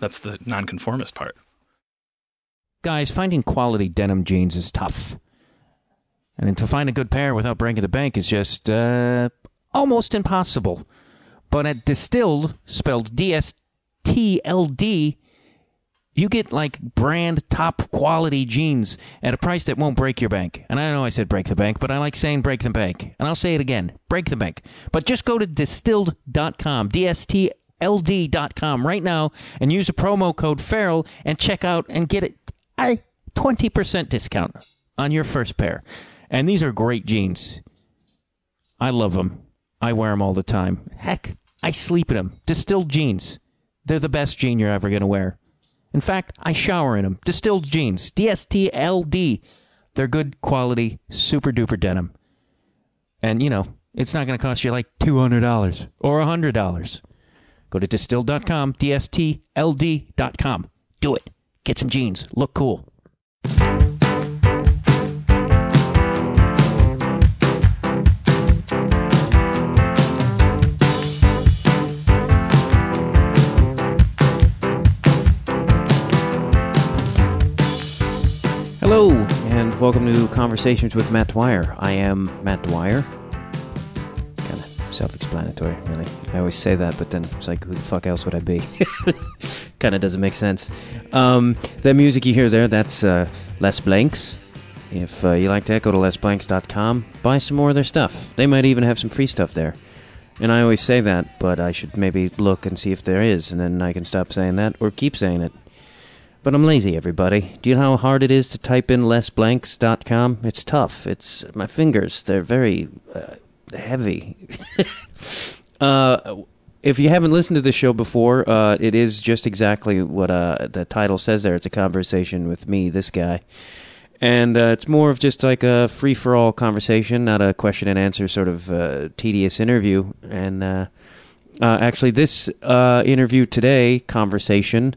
That's the nonconformist part. Guys, finding quality denim jeans is tough. And to find a good pair without breaking the bank is just uh, almost impossible. But at Distilled, spelled D S T L D, you get like brand top quality jeans at a price that won't break your bank. And I know I said break the bank, but I like saying break the bank. And I'll say it again break the bank. But just go to distilled.com, D S T ld.com right now and use the promo code feral and check out and get a 20% discount on your first pair. And these are great jeans. I love them i wear them all the time. Heck i sleep in them distilled jeans. They're the best jean you're ever going to wear. In fact i shower in them distilled jeans. Dstld they're good quality super duper denim. And you know it's not going to cost you like $200 or $100 Go to distill.com, D-S-T-L-D.com. Do it. Get some jeans. Look cool. Hello, and welcome to Conversations with Matt Dwyer. I am Matt Dwyer self-explanatory, really. I always say that, but then it's like, who the fuck else would I be? kind of doesn't make sense. Um, the music you hear there, that's uh, Les Blanks. If uh, you like that, go to lesblanks.com, buy some more of their stuff. They might even have some free stuff there. And I always say that, but I should maybe look and see if there is, and then I can stop saying that or keep saying it. But I'm lazy, everybody. Do you know how hard it is to type in lesblanks.com? It's tough. It's my fingers. They're very uh, heavy. uh, if you haven't listened to the show before, uh, it is just exactly what uh, the title says there. It's a conversation with me, this guy. And uh, it's more of just like a free for all conversation, not a question and answer sort of uh, tedious interview. And uh, actually, this interview today, conversation,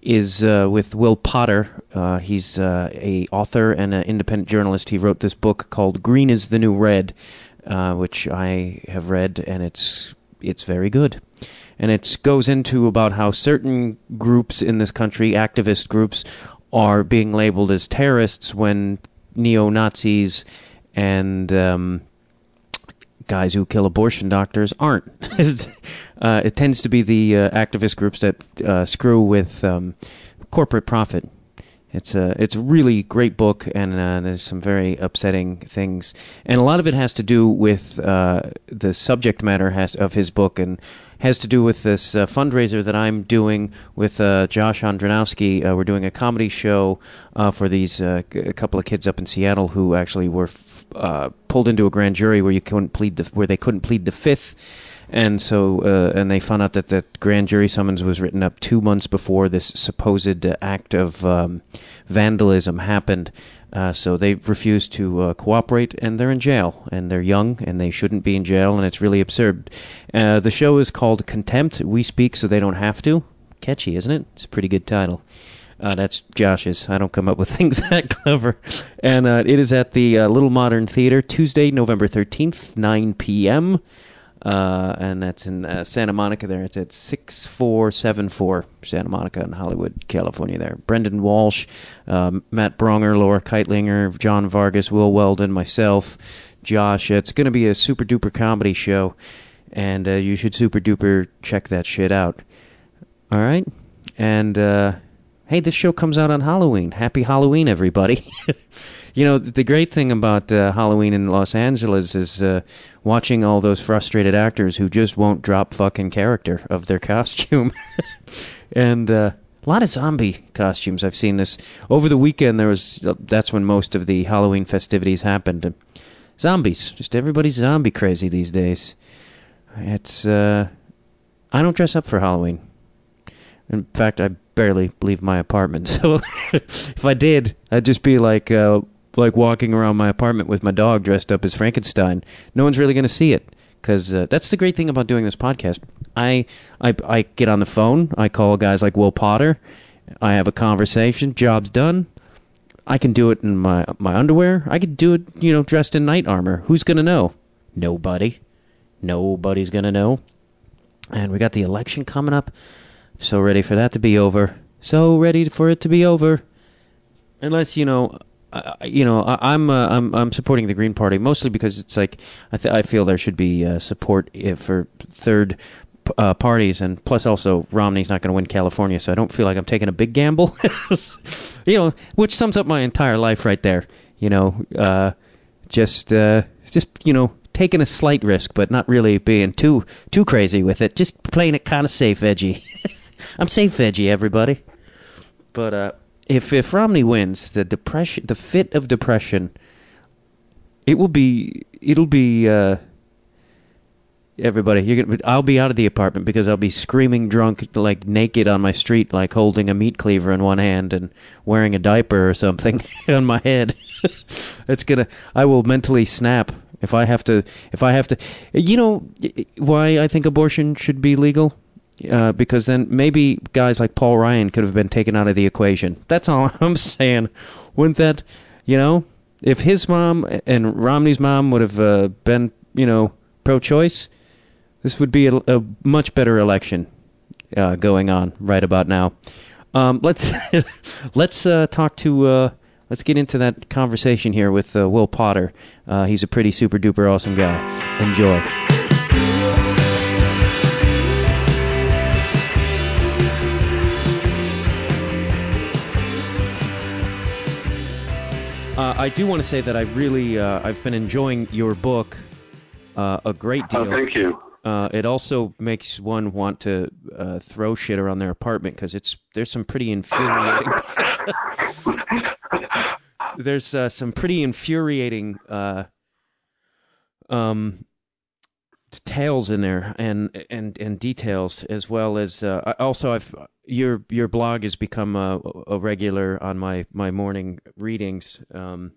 is with Will Potter. he's a author and an independent journalist. He wrote this book called "Green Is the New Red," uh, which I have read, and it's it's very good. And it goes into about how certain groups in this country, activist groups, are being labeled as terrorists when neo Nazis and um, guys who kill abortion doctors aren't. uh, it tends to be the uh, activist groups that uh, screw with um, corporate profit it's a it's a really great book, and uh, there's some very upsetting things, and a lot of it has to do with uh, the subject matter has of his book, and has to do with this uh, fundraiser that I'm doing with uh, Josh Andronowski. Uh, we're doing a comedy show uh, for these a couple of kids up in Seattle who actually were f- pulled into a grand jury where you couldn't plead the, where they couldn't plead the fifth and so uh, and they found out that the grand jury summons was written up two months before this supposed uh, act of um, vandalism happened. Uh, so they refused to uh, cooperate, and they're in jail. And they're young, and they shouldn't be in jail, and it's really absurd. Uh, the show is called Contempt. We speak so they don't have to. Catchy, isn't it? It's a pretty good title. Uh, that's Josh's. I don't come up with things that clever. And uh, it is at the Little Modern Theater, Tuesday, November 13th, 9 p.m uh, and that's in uh, Santa Monica. There, it's at six four seven four Santa Monica in Hollywood, California. There, Brendon Walsh, um, Matt Braunger, Laura Kightlinger, John Vargas, Will Weldon, myself, Josh. It's going to be a super duper comedy show, and uh, you should super duper check that shit out. All right, and uh, hey, this show comes out on Halloween. Happy Halloween, everybody. You know, the great thing about uh, Halloween in Los Angeles is uh, watching all those frustrated actors who just won't drop fucking character of their costume. and uh, a lot of zombie costumes. I've seen this over the weekend. There was uh, that's when most of the Halloween festivities happened. Zombies, just everybody's zombie crazy these days. It's uh, I don't dress up for Halloween. In fact, I barely leave my apartment. So if I did, I'd just be like uh, like walking around my apartment with my dog dressed up as Frankenstein. No one's really going to see it because uh, that's the great thing about doing this podcast. I, I I get on the phone. I call guys like Will Potter. I have a conversation. Job's done. I can do it in my my underwear. I could do it, you know, dressed in night armor. Who's gonna know? Nobody. Nobody's gonna know. And we got the election coming up. So ready for that to be over. So ready for it to be over. Unless you know, uh, you know, I, I'm uh, I'm I'm supporting the Green Party mostly because it's like I th- I feel there should be uh, support for third uh, parties, and plus also Romney's not going to win California, so I don't feel like I'm taking a big gamble. you know, which sums up my entire life right there. You know, uh, just uh, just you know taking a slight risk, but not really being too too crazy with it. Just playing it kind of safe, edgy. I'm safe, edgy, everybody. But uh, if if Romney wins, the depression, the fit of depression, it will be it'll be. Uh, everybody you're gonna i'll be out of the apartment because i'll be screaming drunk like naked on my street like holding a meat cleaver in one hand and wearing a diaper or something on my head it's gonna i will mentally snap if i have to if i have to you know why i think abortion should be legal uh, because then maybe guys like paul ryan could have been taken out of the equation that's all i'm saying wouldn't that you know if his mom and romney's mom would have uh, been you know pro-choice this would be a, a much better election uh, going on right about now. Um, let's let's uh, talk to uh, let's get into that conversation here with Will Potter. He's a pretty super duper awesome guy. Enjoy. Uh, I do want to say that I really I've been enjoying your book a great deal. Oh, thank you. Uh, it also makes one want to uh, throw shit around their apartment because it's there's some pretty infuriating. there's uh, some pretty infuriating uh, um, tales in there and and and details as well as uh, also I've your your blog has become a, a regular on my my morning readings. Um,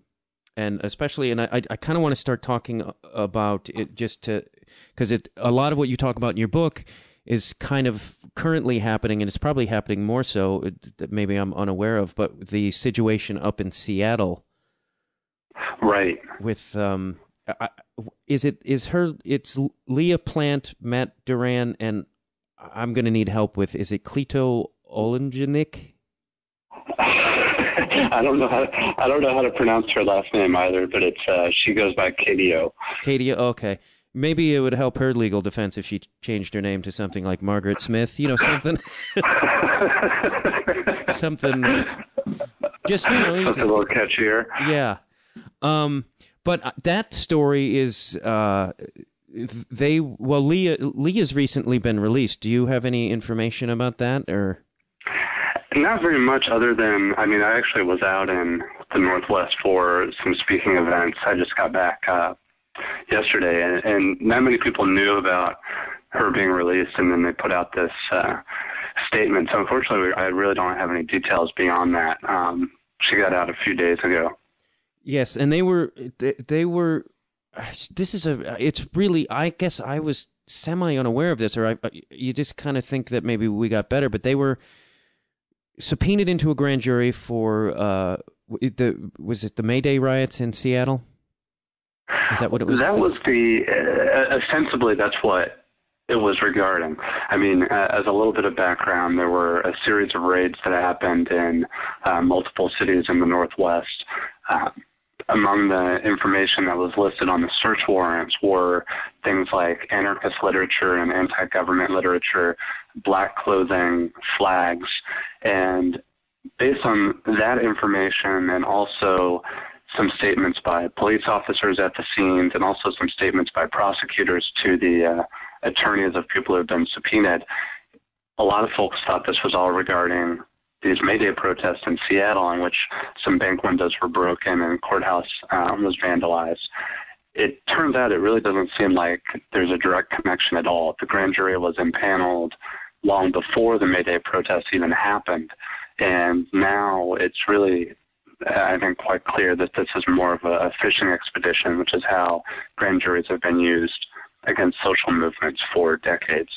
and especially, and I, I kind of want to start talking about it just to because it a lot of what you talk about in your book is kind of currently happening, and it's probably happening more so uh, that maybe I'm unaware of. But the situation up in Seattle, right? With um, I, is it is her? It's Leah Plante, Matt Duran, and I'm going to need help with. Is it Cleo Olejnik? I don't know how to, I don't know how to pronounce her last name either, but it's uh, she goes by KteeO. KteeO, okay. Maybe it would help her legal defense if she changed her name to something like Margaret Smith. You know, something, something, just you know, something a little catchier. Yeah, um, but uh, that story is uh, they well, Leah has recently been released. Do you have any information about that or? Not very much, other than I mean, I actually was out in the Northwest for some speaking events. I just got back uh, yesterday, and, and not many people knew about her being released, and then they put out this uh, statement. So unfortunately, I really don't have any details beyond that. Um, she got out a few days ago. Yes, and they were they, they were. This is a. It's really. I guess I was semi unaware of this, or I. You just kind of think that maybe we got better, but they were subpoenaed into a grand jury for uh, the was it the May Day riots in Seattle? Is that what it was? That was the uh, ostensibly that's what it was regarding. I mean, uh, as a little bit of background, there were a series of raids that happened in uh, multiple cities in the Northwest. Um, among the information that was listed on the search warrants were things like anarchist literature and anti-government literature, black clothing, flags, and based on that information and also some statements by police officers at the scenes and also some statements by prosecutors to the uh, attorneys of people who have been subpoenaed. A lot of folks thought this was all regarding these May Day protests in Seattle, in which some bank windows were broken and courthouse um, was vandalized. It turns out it really doesn't seem like there's a direct connection at all. The grand jury was impaneled. long before the May Day protests even happened. And now it's really, I think, quite clear that this is more of a, fishing expedition, which is how grand juries have been used against social movements for decades.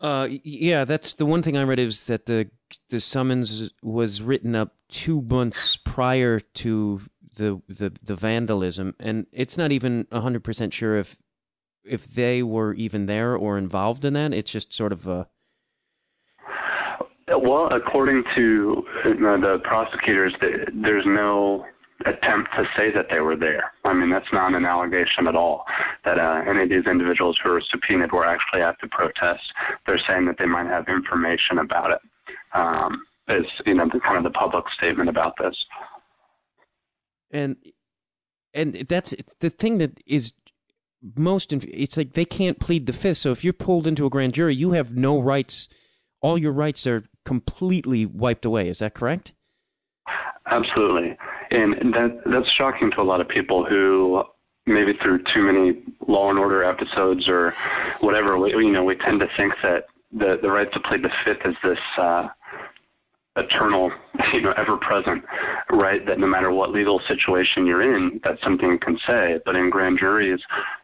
Uh, yeah, that's the one thing I read is that the the summons was written up two months prior to the the, the vandalism, and it's not even hundred percent sure if if they were even there or involved in that. It's just sort of a. Well, according to the prosecutors, there's no attempt to say that they were there. I mean, that's not an allegation at all that uh, any of these individuals who were subpoenaed were actually at the protest. They're saying that they might have information about it. Um, is you know the kind of the public statement about this. And and that's the thing that is most. It's like they can't plead the fifth. So if you're pulled into a grand jury, you have no rights. All your rights are completely wiped away. Is that correct? Absolutely, and that that's shocking to a lot of people who maybe through too many Law and Order episodes or whatever. We, you know, we tend to think that the the right to plead the fifth is this. Uh, eternal, you know, ever present right that no matter what legal situation you're in, that's something can say. But in grand juries,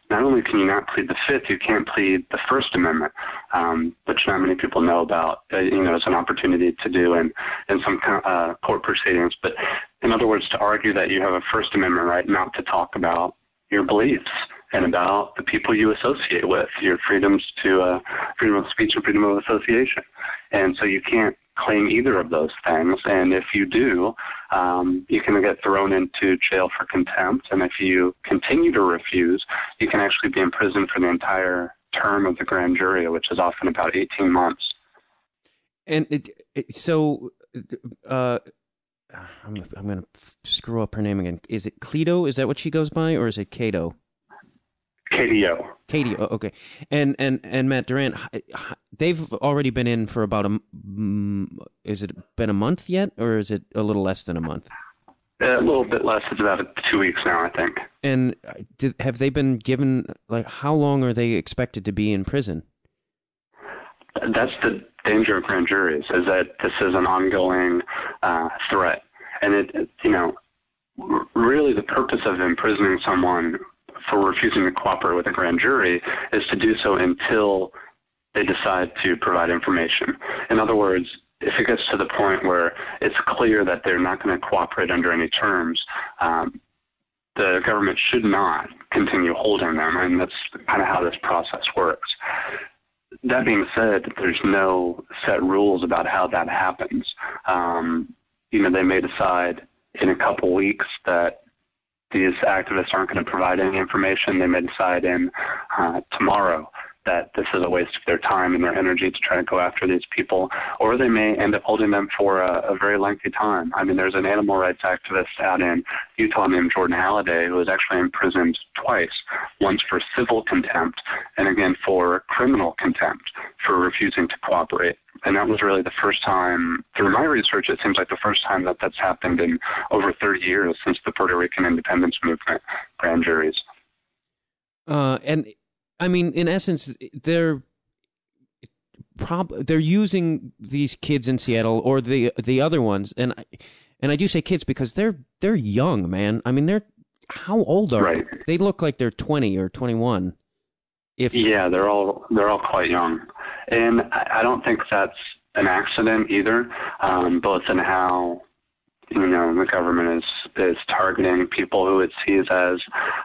not only can you not plead the Fifth, you can't plead the First Amendment, um, which not many people know about, uh, you know, as an opportunity to do in, in some uh, court proceedings. But in other words, to argue that you have a First Amendment right not to talk about your beliefs and about the people you associate with, your freedoms to uh, freedom of speech and freedom of association. And so you can't claim either of those things. And if you do, um, you can get thrown into jail for contempt. And if you continue to refuse, you can actually be imprisoned for the entire term of the grand jury, which is often about 18 months. And it, it, so, uh, I'm, I'm going to screw up her name again. Is it Cleto? Is that what she goes by, or is it Cato? KteeO. KteeO. Oh, okay. And and and Matt Duran, they've already been in for about a. Is it been a month yet, or is it a little less than a month? A little bit less. It's about two weeks now, I think. And uh, did, have they been given like how long are they expected to be in prison? That's the danger of grand juries is that this is an ongoing uh, threat, and it, you know, really the purpose of imprisoning someone for refusing to cooperate with a grand jury is to do so until they decide to provide information. In other words, if it gets to the point where it's clear that they're not going to cooperate under any terms, um, the government should not continue holding them, and that's kind of how this process works. That being said, there's no set rules about how that happens. Um, you know, they may decide in a couple weeks that these activists aren't going to provide any information. They may decide in uh, tomorrow that this is a waste of their time and their energy to try to go after these people, or they may end up holding them for a, a very lengthy time. I mean, there's an animal rights activist out in Utah named Jordan Halliday who was actually imprisoned twice, once for civil contempt and again for criminal contempt for refusing to cooperate. And that was really the first time, through my research, it seems like the first time that that's happened in over 30 years since the Puerto Rican independence movement, grand juries. Uh, and I mean, in essence, they're prob they're using these kids in Seattle or the the other ones, and I, and I do say kids because they're they're young, man. I mean, they're how old are right. they? They look like they're twenty or twenty one. If yeah, they're all they're all quite young, and I don't think that's an accident either. Um, both in how you know the government is is targeting people who it sees as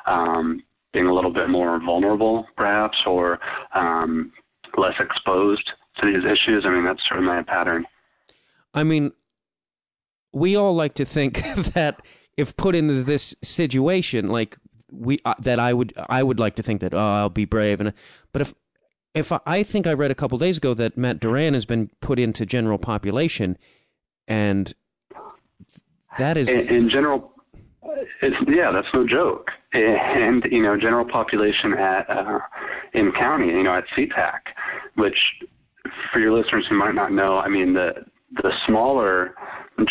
um, being a little bit more vulnerable, perhaps, or um, less exposed to these issues. I mean, that's certainly a pattern. I mean, we all like to think that if put into this situation, like we uh, that I would I would like to think that oh I'll be brave and but if if I, I think I read a couple days ago that Matt Duran has been put into general population and that is in, in general it's yeah that's no joke. And you know general population at uh, in county you know at SeaTac, which for your listeners who might not know, I mean the the smaller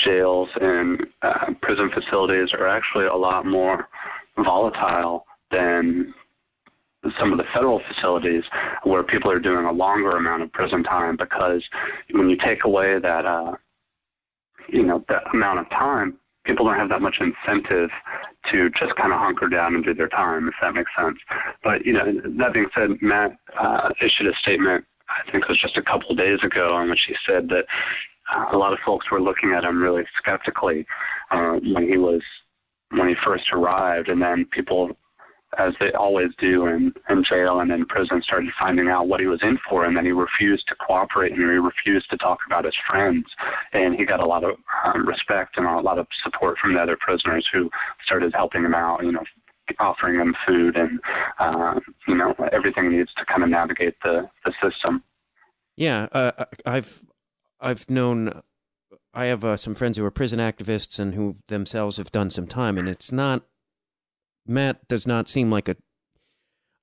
jails and uh, prison facilities are actually a lot more volatile than some of the federal facilities where people are doing a longer amount of prison time because when you take away that uh, you know that amount of time, people don't have that much incentive to just kind of hunker down and do their time, if that makes sense. But you know, that being said, Matt uh, issued a statement. I think it was just a couple of days ago, in which he said that uh, a lot of folks were looking at him really skeptically uh, when he was when he first arrived, and then people as they always do in, in jail and in prison, started finding out what he was in for, and then he refused to cooperate and he refused to talk about his friends. And he got a lot of um, respect and a lot of support from the other prisoners who started helping him out, you know, offering him food and, uh, you know, everything he needs to kind of navigate the, the system. Yeah, uh, I've I've known I have uh, some friends who are prison activists and who themselves have done some time, and it's not Matt does not seem like a.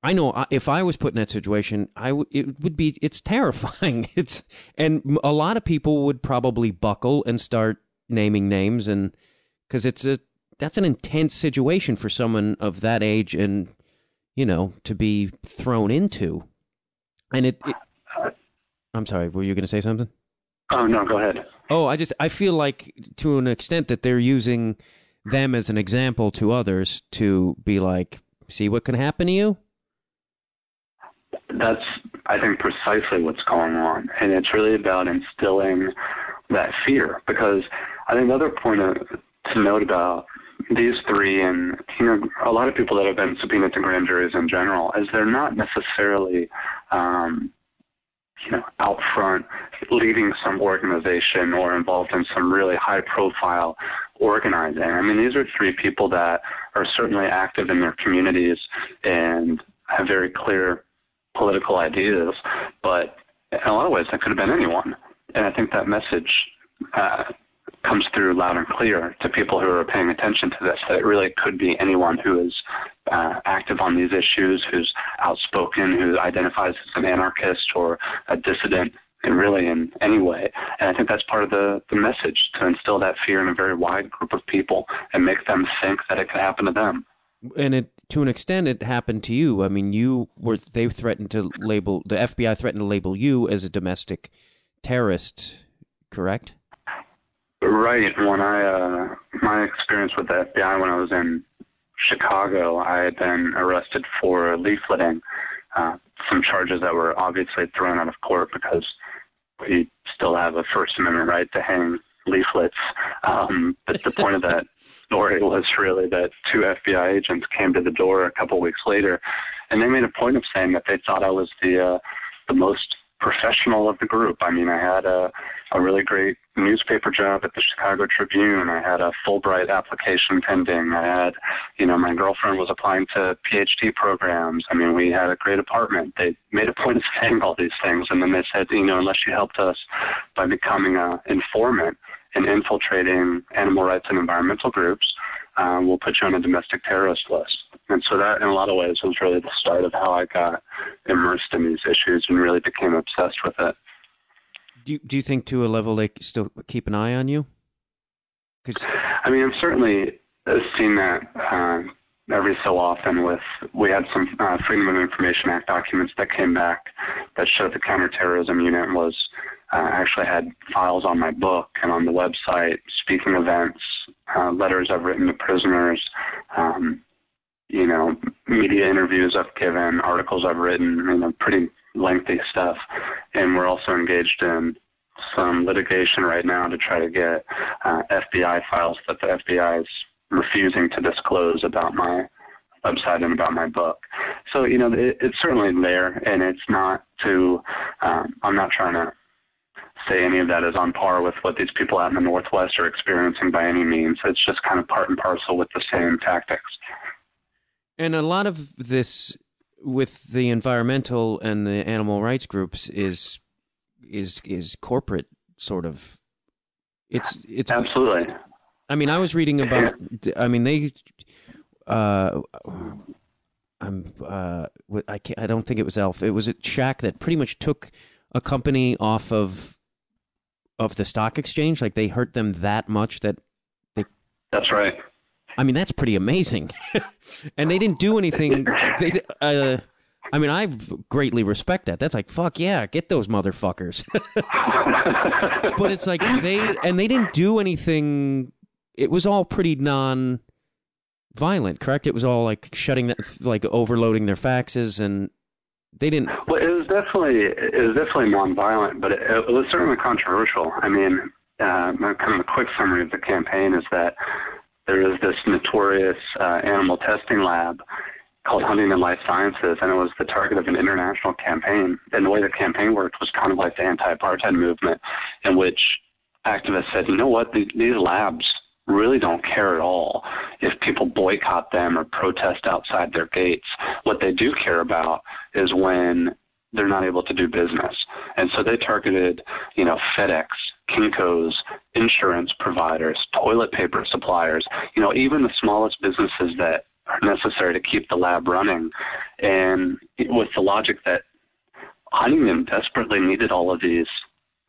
I know if I was put in that situation, I w- it would be it's terrifying. It's and a lot of people would probably buckle and start naming names and because it's a that's an intense situation for someone of that age and you know to be thrown into. And it, it I'm sorry, were you going to say something? Oh no, go ahead. Oh, I just I feel like to an extent that they're using them as an example to others to be like, see what can happen to you? That's, I think, precisely what's going on. And it's really about instilling that fear. Because I think another point to note about these three and you know a lot of people that have been subpoenaed to grand juries in general is they're not necessarily um, you know, out front leading some organization or involved in some really high profile organizing. I mean, these are three people that are certainly active in their communities and have very clear political ideas, but in a lot of ways, that could have been anyone. And I think that message uh, comes through loud and clear to people who are paying attention to this that it really could be anyone who is uh, active on these issues, who's outspoken, who identifies as an anarchist or a dissident, and really in any way. And I think that's part of the, the message to instill that fear in a very wide group of people and make them think that it could happen to them. And it, to an extent, it happened to you. I mean, you were they threatened to label the FBI threatened to label you as a domestic terrorist, correct? Right. When I uh, my experience with the FBI when I was in Chicago, I had been arrested for leafleting, uh, some charges that were obviously thrown out of court because we still have a First Amendment right to hang leaflets. Um, but the point of that story was really that two FBI agents came to the door a couple weeks later, and they made a point of saying that they thought I was the uh, the most professional of the group. I mean, I had a, a really great newspaper job at the Chicago Tribune. I had a Fulbright application pending. I had, you know, my girlfriend was applying to PhD programs. I mean, we had a great apartment. They made a point of saying all these things, and then they said, you know, unless you helped us by becoming an informant and infiltrating animal rights and environmental groups, um, we'll put you on a domestic terrorist list. And so that, in a lot of ways, was really the start of how I got immersed in these issues and really became obsessed with it. Do you, do you think to a level they still keep an eye on you? Cause... I mean, I've certainly seen that uh, every so often. With we had some uh, Freedom of Information Act documents that came back that showed the counterterrorism unit was uh, actually had files on my book and on the website, speaking events, uh, letters I've written to prisoners, um, you know, media interviews I've given, articles I've written, you know, pretty lengthy stuff. And we're also engaged in some litigation right now to try to get uh, FBI files that the FBI is refusing to disclose about my website and about my book. So, you know, it, it's certainly there, and it's not to, um, I'm not trying to say any of that is on par with what these people out in the Northwest are experiencing by any means. It's just kind of part and parcel with the same tactics. And a lot of this with the environmental and the animal rights groups is is is corporate sort of it's it's absolutely i mean i was reading about i mean they uh i'm uh i can't i don't think it was ELF it was a SHAC that pretty much took a company off of of the stock exchange like they hurt them that much that they that's right I mean, that's pretty amazing. and they didn't do anything. They, uh, I mean, I greatly respect that. That's like, fuck yeah, get those motherfuckers. but it's like they and they didn't do anything. It was all pretty non violent, correct? It was all like shutting, that, like overloading their faxes, and they didn't. Well, it definitely it was definitely non-violent, but it, it was certainly controversial. I mean, uh, kind of a quick summary of the campaign is that there is this notorious uh, animal testing lab called Huntingdon Life Sciences, and it was the target of an international campaign. And the way the campaign worked was kind of like the anti-apartheid movement, in which activists said, you know what, these labs really don't care at all if people boycott them or protest outside their gates. What they do care about is when they're not able to do business. And so they targeted, you know, FedEx, Kinko's, insurance providers, toilet paper suppliers, you know, even the smallest businesses that are necessary to keep the lab running. And with the logic that Huntingdon desperately needed all of these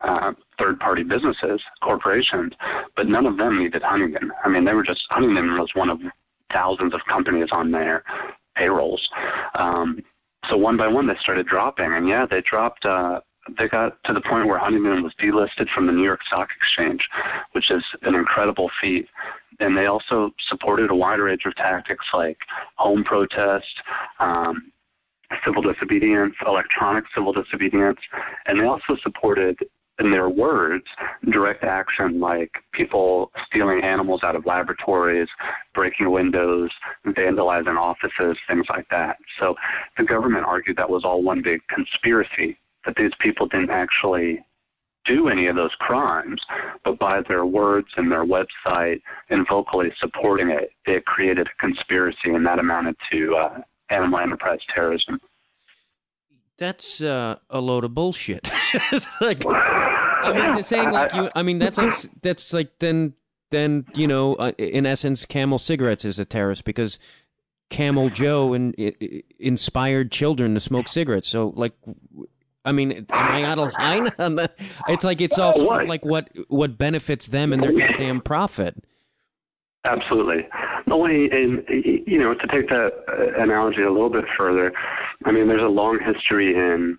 uh, third party businesses, corporations, but none of them needed Huntingdon. I mean, they were just, Huntingdon was one of thousands of companies on their payrolls. Um, so one by one, they started dropping. And yeah, they dropped, uh, they got to the point where Huntingdon was delisted from the New York Stock Exchange, which is an incredible feat. And they also supported a wide range of tactics like home protest, um, civil disobedience, electronic civil disobedience, and they also supported in their words, direct action like people stealing animals out of laboratories, breaking windows, vandalizing offices, things like that. So the government argued that was all one big conspiracy, that these people didn't actually do any of those crimes, but by their words and their website and vocally supporting it, it created a conspiracy, and that amounted to uh, animal enterprise terrorism. That's uh, a load of bullshit. it's like, I mean, they're saying like you. I mean, that's like that's like then then you know, uh, in essence, Camel Cigarettes is a terrorist because Camel Joe in, in, inspired children to smoke cigarettes. So like, I mean, am I out of line? it's like it's all sort of like what what benefits them and their goddamn profit. Absolutely. Only, and you know, to take that analogy a little bit further, I mean, there's a long history in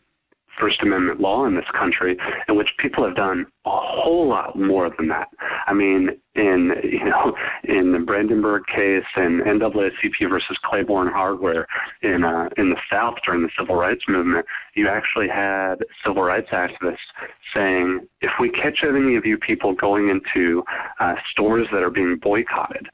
First Amendment law in this country in which people have done a whole lot more than that. I mean, in you know, in the Brandenburg case and NAACP versus Claiborne Hardware in uh, in the South during the Civil Rights Movement, you actually had civil rights activists saying, if we catch any of you people going into uh, stores that are being boycotted,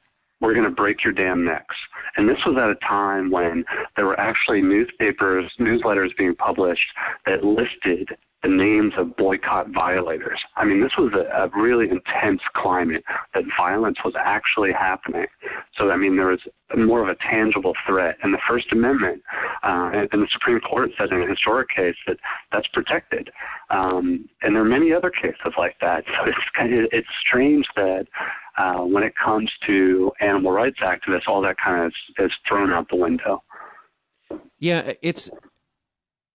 we're going to break your damn necks. And this was at a time when there were actually newspapers, newsletters being published that listed the names of boycott violators. I mean, this was a, a really intense climate that violence was actually happening. So, I mean, there was more of a tangible threat. And the First Amendment uh, and, the Supreme Court said in a historic case that that's protected. Um, and there are many other cases like that. So it's kind of, it's strange that uh, when it comes to animal rights activists, all that kind of is, is thrown out the window. Yeah, it's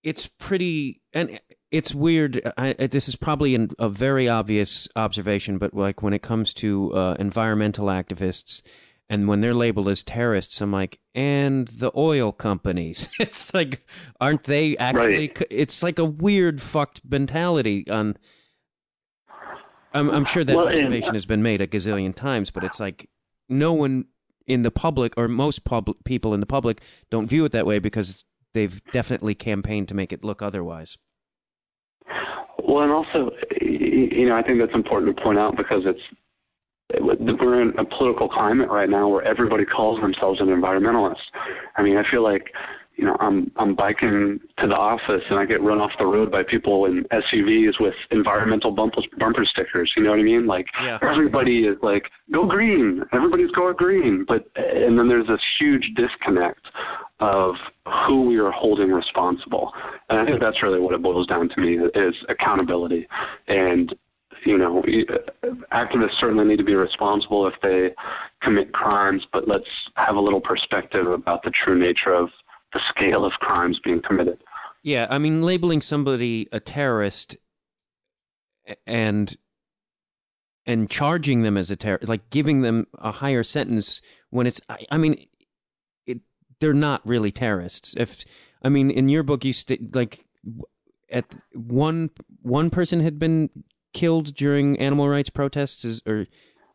it's pretty and it's weird. I, this is probably an, a very obvious observation, but like when it comes to uh, environmental activists and when they're labeled as terrorists, I'm like, and the oil companies. it's like, aren't they actually? Right. It's like a weird fucked mentality on I'm, I'm sure that well, observation has been made a gazillion times, but it's like no one in the public or most public people in the public don't view it that way because they've definitely campaigned to make it look otherwise. Well, and also, you know, I think that's important to point out because it's we're in a political climate right now where everybody calls themselves an environmentalist. I mean, I feel like you know, I'm I'm biking to the office and I get run off the road by people in SUVs with environmental bumper bumper stickers. You know what I mean? Like yeah. everybody is like, go green. Everybody's going green. But and then there's this huge disconnect of who we are holding responsible. And I think that's really what it boils down to me is accountability. And you know, activists certainly need to be responsible if they commit crimes, but let's have a little perspective about the true nature of the scale of crimes being committed. Yeah, I mean, labeling somebody a terrorist and and charging them as a terrorist, like giving them a higher sentence when it's, I, I mean, it, they're not really terrorists. If I mean, in your book, you st- like at one one person had been killed during animal rights protests, is, or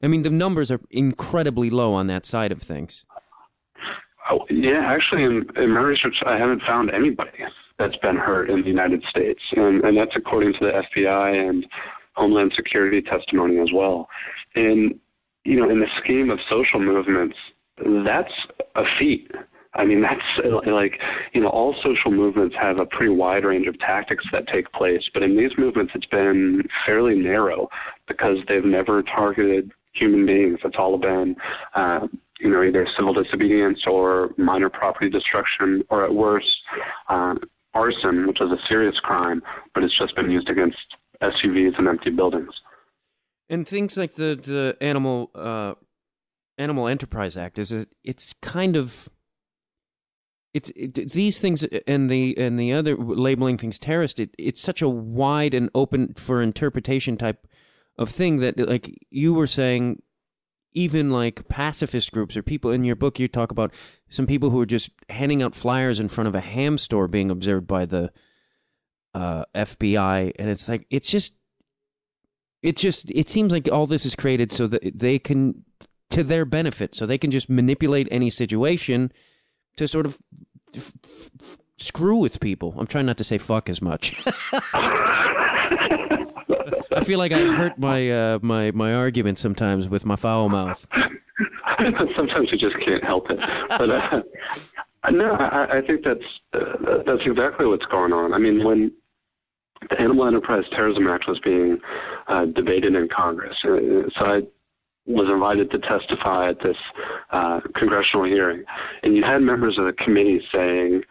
I mean, the numbers are incredibly low on that side of things. Oh, yeah, actually, in, in my research, I haven't found anybody that's been hurt in the United States, and, and that's according to the FBI and Homeland Security testimony as well. And you know, in the scheme of social movements, that's a feat. I mean, that's like, you know, all social movements have a pretty wide range of tactics that take place, but in these movements, it's been fairly narrow because they've never targeted human beings. It's all been, uh, you know, either civil disobedience or minor property destruction, or at worst, uh, arson, which is a serious crime, but it's just been used against SUVs and empty buildings. And things like the the animal uh, Animal Enterprise Act is a, it's kind of it's it, these things and the and the other labeling things terrorist. It, it's such a wide and open for interpretation type of thing that like you were saying even like pacifist groups or people in your book you talk about some people who are just handing out flyers in front of a ham store being observed by the uh, FBI and it's like it's just it just it seems like all this is created so that they can to their benefit so they can just manipulate any situation to sort of f- f- screw with people. I'm trying not to say fuck as much i feel like i hurt my uh, my my argument sometimes with my foul mouth. Sometimes you just can't help it. But uh, no I, I think that's uh, that's exactly what's going on. I mean when the Animal Enterprise Terrorism Act was being uh, debated in Congress. Uh, so I was invited to testify at this uh, congressional hearing, and you had members of the committee saying,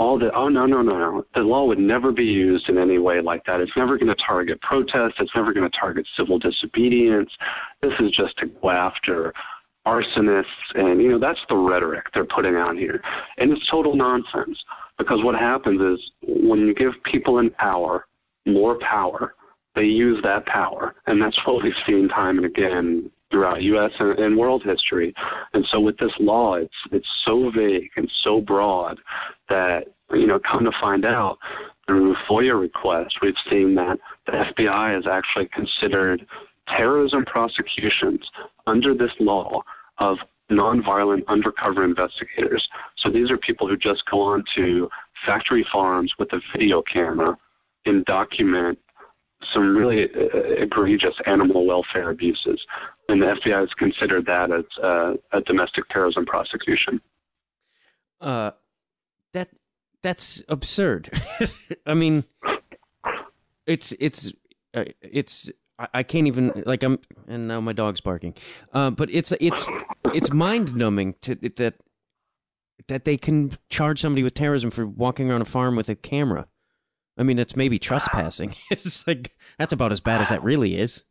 all the oh no no no no the law would never be used in any way like that it's never going to target protests it's never going to target civil disobedience this is just to go after arsonists and you know that's the rhetoric they're putting out here and it's total nonsense because what happens is when you give people in power more power, they use that power. And that's what we've seen time and again throughout U.S. and, and world history. And so with this law, it's it's so vague and so broad that you know, come to find out through FOIA requests, we've seen that the FBI has actually considered terrorism prosecutions under this law of nonviolent undercover investigators. So these are people who just go on to factory farms with a video camera and document some really uh, egregious animal welfare abuses. And the FBI has considered that as uh, a domestic terrorism prosecution. Uh, that that's absurd. I mean, it's it's uh, it's I can't even like I'm and now my dog's barking. Uh, but it's it's it's mind numbing to that that they can charge somebody with terrorism for walking around a farm with a camera. I mean, it's maybe trespassing. it's like that's about as bad as that really is.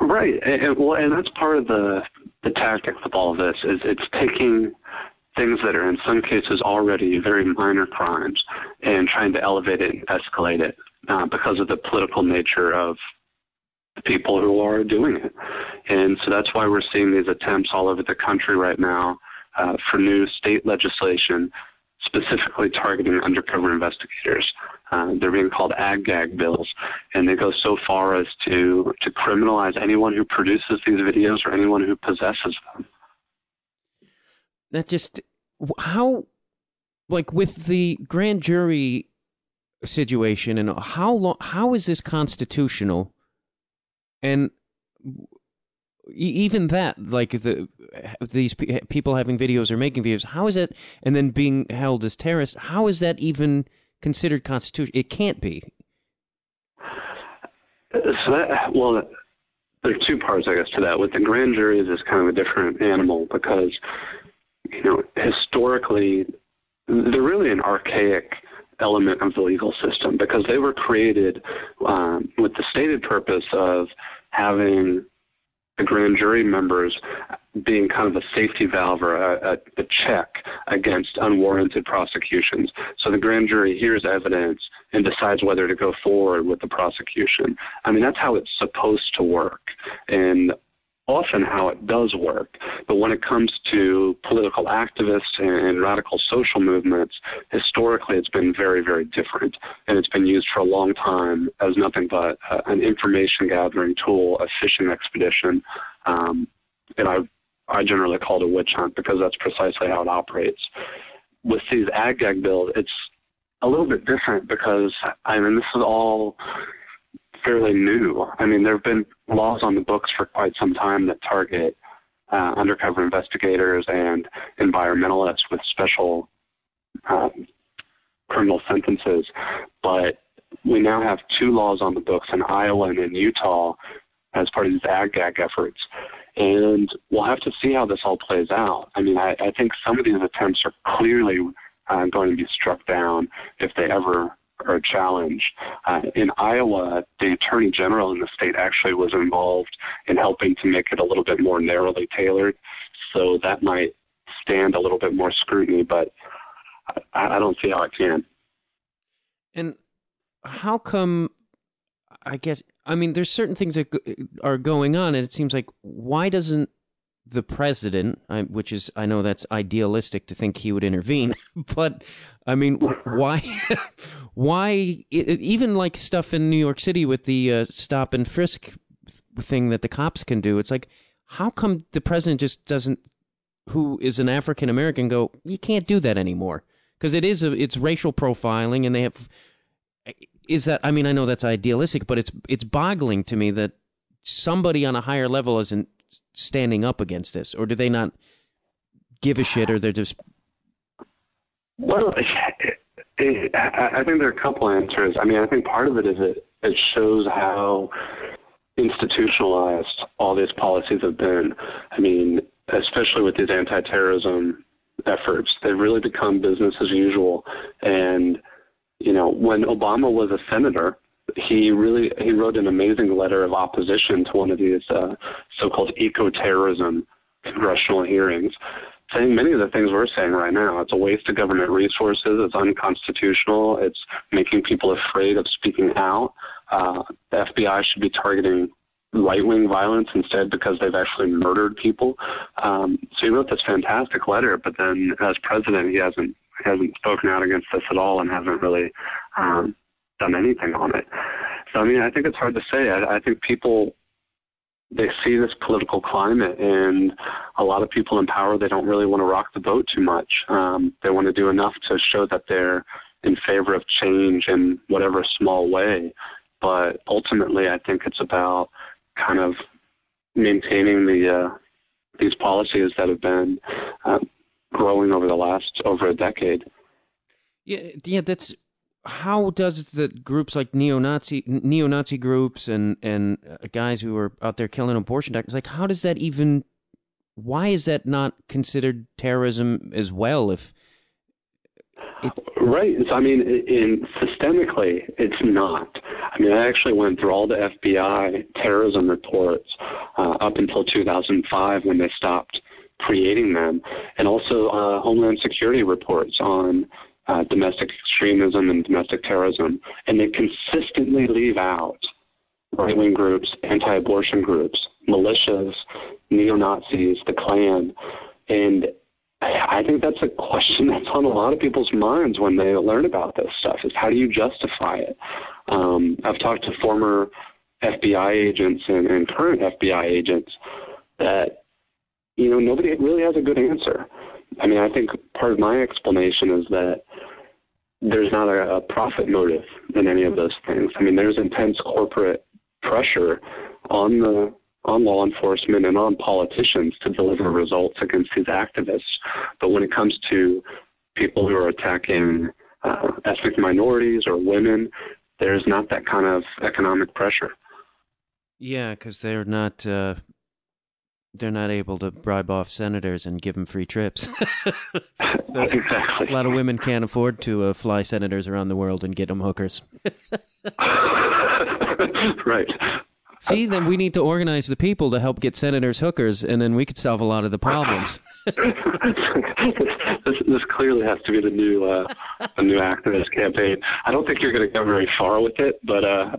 Right, and, well, and that's part of the the tactic with all of this is it's taking things that are in some cases already very minor crimes and trying to elevate it and escalate it uh, because of the political nature of the people who are doing it. And so that's why we're seeing these attempts all over the country right now uh, for new state legislation specifically targeting undercover investigators. Uh, they're being called ag gag bills, and they go so far as to to criminalize anyone who produces these videos or anyone who possesses them. That just how, like with the grand jury situation, and how long? How is this constitutional? And even that, like the these people having videos or making videos, how is it? And then being held as terrorists, how is that even considered constitutional? It can't be. So that well, there are two parts, I guess, to that. With the grand juries, is kind of a different animal because you know historically they're really an archaic element of the legal system because they were created um, with the stated purpose of having the grand jury members being kind of a safety valve or a, a, a, check against unwarranted prosecutions. So the grand jury hears evidence and decides whether to go forward with the prosecution. I mean, that's how it's supposed to work. And often how it does work. But when it comes to political activists and, radical social movements, historically it's been very, very different. And it's been used for a long time as nothing but uh, an information gathering tool, a fishing expedition. Um, and I, I generally call it a witch hunt because that's precisely how it operates. With these ag gag bills, it's a little bit different because, I mean, this is all fairly new. I mean, there have been laws on the books for quite some time that target uh, undercover investigators and environmentalists with special um, criminal sentences. But we now have two laws on the books in Iowa and in Utah as part of these ag gag efforts. And we'll have to see how this all plays out. I mean, I, I think some of these attempts are clearly uh, going to be struck down if they ever or challenge. Uh, in Iowa, the attorney general in the state actually was involved in helping to make it a little bit more narrowly tailored. So that might stand a little bit more scrutiny, but I, I don't see how it can. And how come? I guess I mean there's certain things that are going on, and it seems like why doesn't the president, which is I know that's idealistic to think he would intervene, but I mean, why, why even like stuff in New York City with the uh, stop and frisk thing that the cops can do? It's like, how come the president just doesn't, who is an African American, go? You can't do that anymore because it is a, it's racial profiling, and they have. Is that? I mean, I know that's idealistic, but it's it's boggling to me that somebody on a higher level isn't standing up against this, or do they not give a shit, or they're just well, I think there are a couple answers. I mean, I think part of it is it it shows how institutionalized all these policies have been. I mean, especially with these anti-terrorism efforts, they've really become business as usual. And you know, when Obama was a senator, he really he wrote an amazing letter of opposition to one of these uh, so-called eco-terrorism congressional hearings saying many of the things we're saying right now. It's a waste of government resources. It's unconstitutional. It's making people afraid of speaking out. Uh, the FBI should be targeting right wing violence instead because they've actually murdered people. Um, so he wrote this fantastic letter, but then as president, he hasn't hasn't spoken out against this at all and hasn't really um, done anything on it. So I mean, I think it's hard to say. I, I think people they see this political climate and a lot of people in power they don't really want to rock the boat too much um, they want to do enough to show that they're in favor of change in whatever small way but ultimately i think it's about kind of maintaining the uh, these policies that have been uh, growing over the last over a decade yeah yeah that's how does the groups like neo-Nazi neo-Nazi groups and and uh, guys who are out there killing abortion doctors like how does that even why is that not considered terrorism as well if it, right. I mean in systemically it's not. I mean i actually went through all the fbi terrorism reports uh, up until 2005 when they stopped creating them and also uh, homeland security reports on uh, domestic extremism and domestic terrorism, and they consistently leave out right wing groups, anti abortion groups, militias, neo Nazis, the Klan. And I think that's a question that's on a lot of people's minds when they learn about this stuff is how do you justify it? Um, I've talked to former FBI agents and, and current FBI agents that, you know, nobody really has a good answer. I mean, I think part of my explanation is that there's not a, a profit motive in any of those things. I mean, there's intense corporate pressure on the on law enforcement and on politicians to deliver results against these activists. But when it comes to people who are attacking uh, ethnic minorities or women, there's not that kind of economic pressure. Yeah, because they're not uh, they're not able to bribe off senators and give them free trips. exactly. A lot of women can't afford to uh, fly senators around the world and get them hookers. right. See, then we need to organize the people to help get senators hookers, and then we could solve a lot of the problems. this, this, clearly has to be the new uh, a new activist campaign. I don't think you're going to go very far with it, but uh,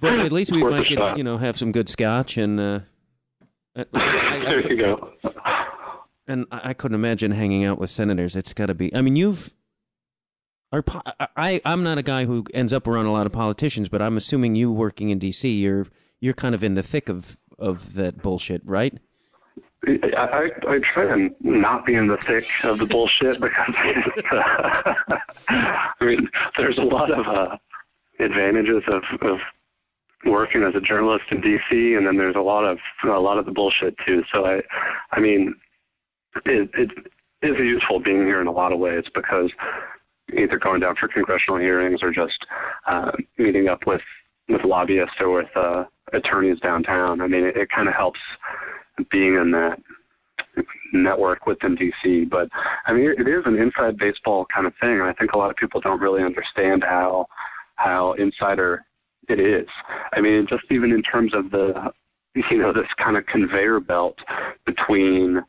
but at least we might get you know have some good scotch and uh, Uh, I, I, I, there you go. and I, I couldn't imagine hanging out with senators. It's got to be. I mean, you've. Are, I, I I'm not a guy who ends up around a lot of politicians, but I'm assuming you working in D.C. You're you're kind of in the thick of of that bullshit, right? I, I, I try to not be in the thick of the bullshit because uh, I mean, there's a lot of uh, advantages of, of working as a journalist in DC, and then there's a lot of a lot of the bullshit too. So I, I mean, it, it is useful being here in a lot of ways because either going down for congressional hearings or just uh, meeting up with with lobbyists or with uh, attorneys downtown. I mean, it, it kind of helps being in that network within DC. But I mean, it is an inside baseball kind of thing. and I think a lot of people don't really understand how how insider it is. I mean, just even in terms of the you know this kind of conveyor belt between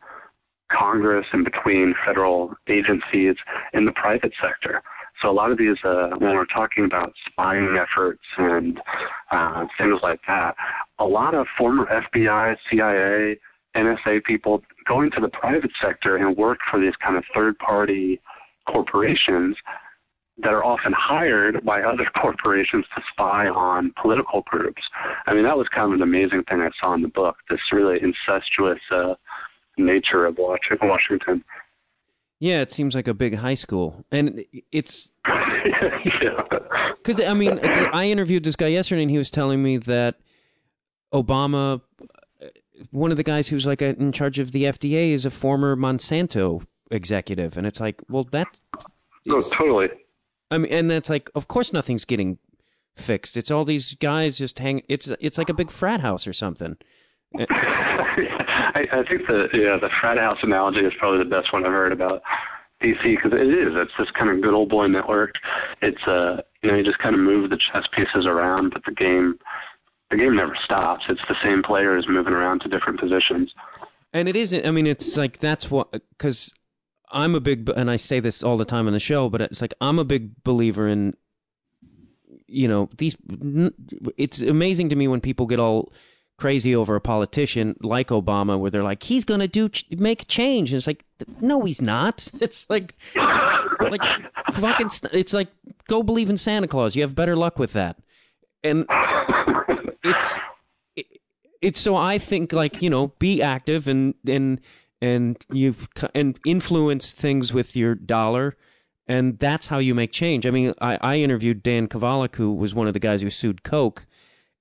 Congress and between federal agencies and the private sector. So a lot of these, uh, when we're talking about spying efforts and uh, things like that, a lot of former FBI, CIA, NSA people go into the private sector and work for these kind of third-party corporations that are often hired by other corporations to spy on political groups. I mean, that was kind of an amazing thing I saw in the book. This really incestuous uh, nature of Washington. Yeah, it seems like a big high school, and it's because I mean, I interviewed this guy yesterday, and he was telling me that Obama, one of the guys who's like in charge of the FDA, is a former Monsanto executive, and it's like, well, that. No, totally. I mean, and that's like, of course, nothing's getting fixed. It's all these guys just hang. It's it's like a big frat house or something. I, I think the yeah the frat house analogy is probably the best one I've heard about DC because it is. It's this kind of good old boy network. It's uh you know you just kind of move the chess pieces around, but the game the game never stops. It's the same players moving around to different positions. And it isn't. I mean, it's like that's what because I'm a big and I say this all the time on the show, but it's like I'm a big believer in you know these. It's amazing to me when people get all crazy over a politician like Obama, where they're like, he's going to do make change, and it's like, no, he's not. It's like, like fucking. It's like go believe in Santa Claus. You have better luck with that, and it's it's so I think like you know be active and and and you and influence things with your dollar and that's how you make change. I mean, I, I interviewed Dan Kovalik, who was one of the guys who sued Coke,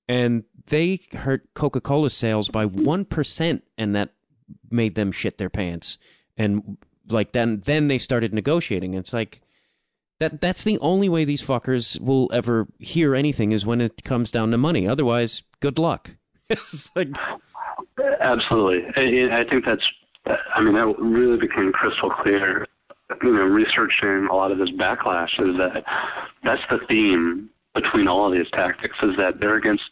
and they hurt Coca Cola sales by one percent, and that made them shit their pants. And like then, then they started negotiating. It's like that. That's the only way these fuckers will ever hear anything is when it comes down to money. Otherwise, good luck. It's like absolutely. I, I think that's. I mean, that really became crystal clear. You know, researching a lot of this backlash is that that's the theme between all of these tactics is that they're against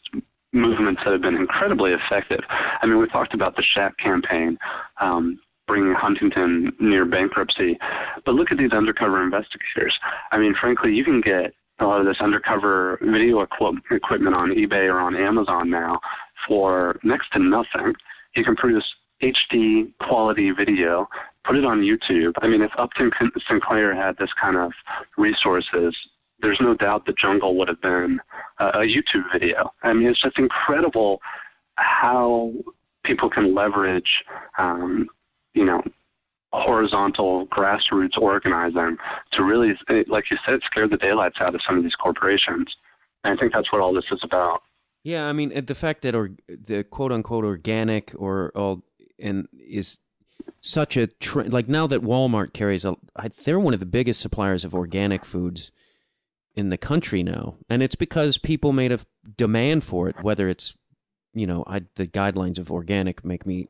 movements that have been incredibly effective. I mean, we talked about the SHAC campaign, um, bringing Huntingdon near bankruptcy, but look at these undercover investigators. I mean, frankly, you can get a lot of this undercover video equi- equipment on eBay or on Amazon now for next to nothing. You can produce HD quality video, put it on YouTube. I mean, if Upton Sinclair had this kind of resources, there's no doubt the jungle would have been uh, a YouTube video. I mean, it's just incredible how people can leverage, um, you know, horizontal grassroots organizing to really, like you said, scare the daylights out of some of these corporations. And I think that's what all this is about. Yeah, I mean, the fact that or, the quote unquote organic or all and is such a trend. Like now that Walmart carries a, they're one of the biggest suppliers of organic foods in the country now, and it's because people made a demand for it. Whether it's, you know, I, the guidelines of organic make me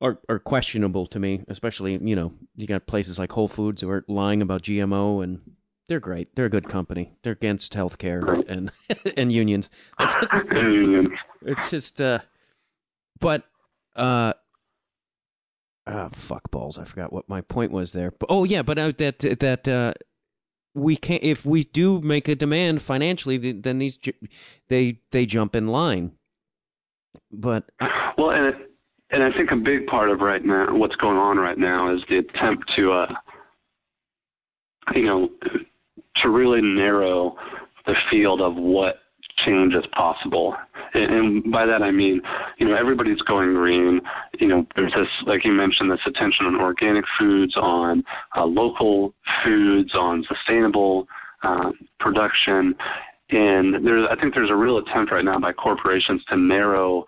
are are questionable to me. Especially, you know, you got places like Whole Foods who are lying about GMO, and they're great. They're a good company. They're against healthcare and and unions. That's, it's just, uh, but uh, uh, fuck balls. I forgot what my point was there. But, oh yeah, but uh, that that uh, we can't. If we do make a demand financially, then these they they jump in line. But I, well, and it, and I think a big part of right now, what's going on right now, is the attempt to, uh, you know, to really narrow the field of what change is possible. And, and by that I mean, you know, everybody's going green. You know, there's this, like you mentioned, this attention on organic foods, on uh, local foods, on sustainable uh, production. And there's, I think there's a real attempt right now by corporations to narrow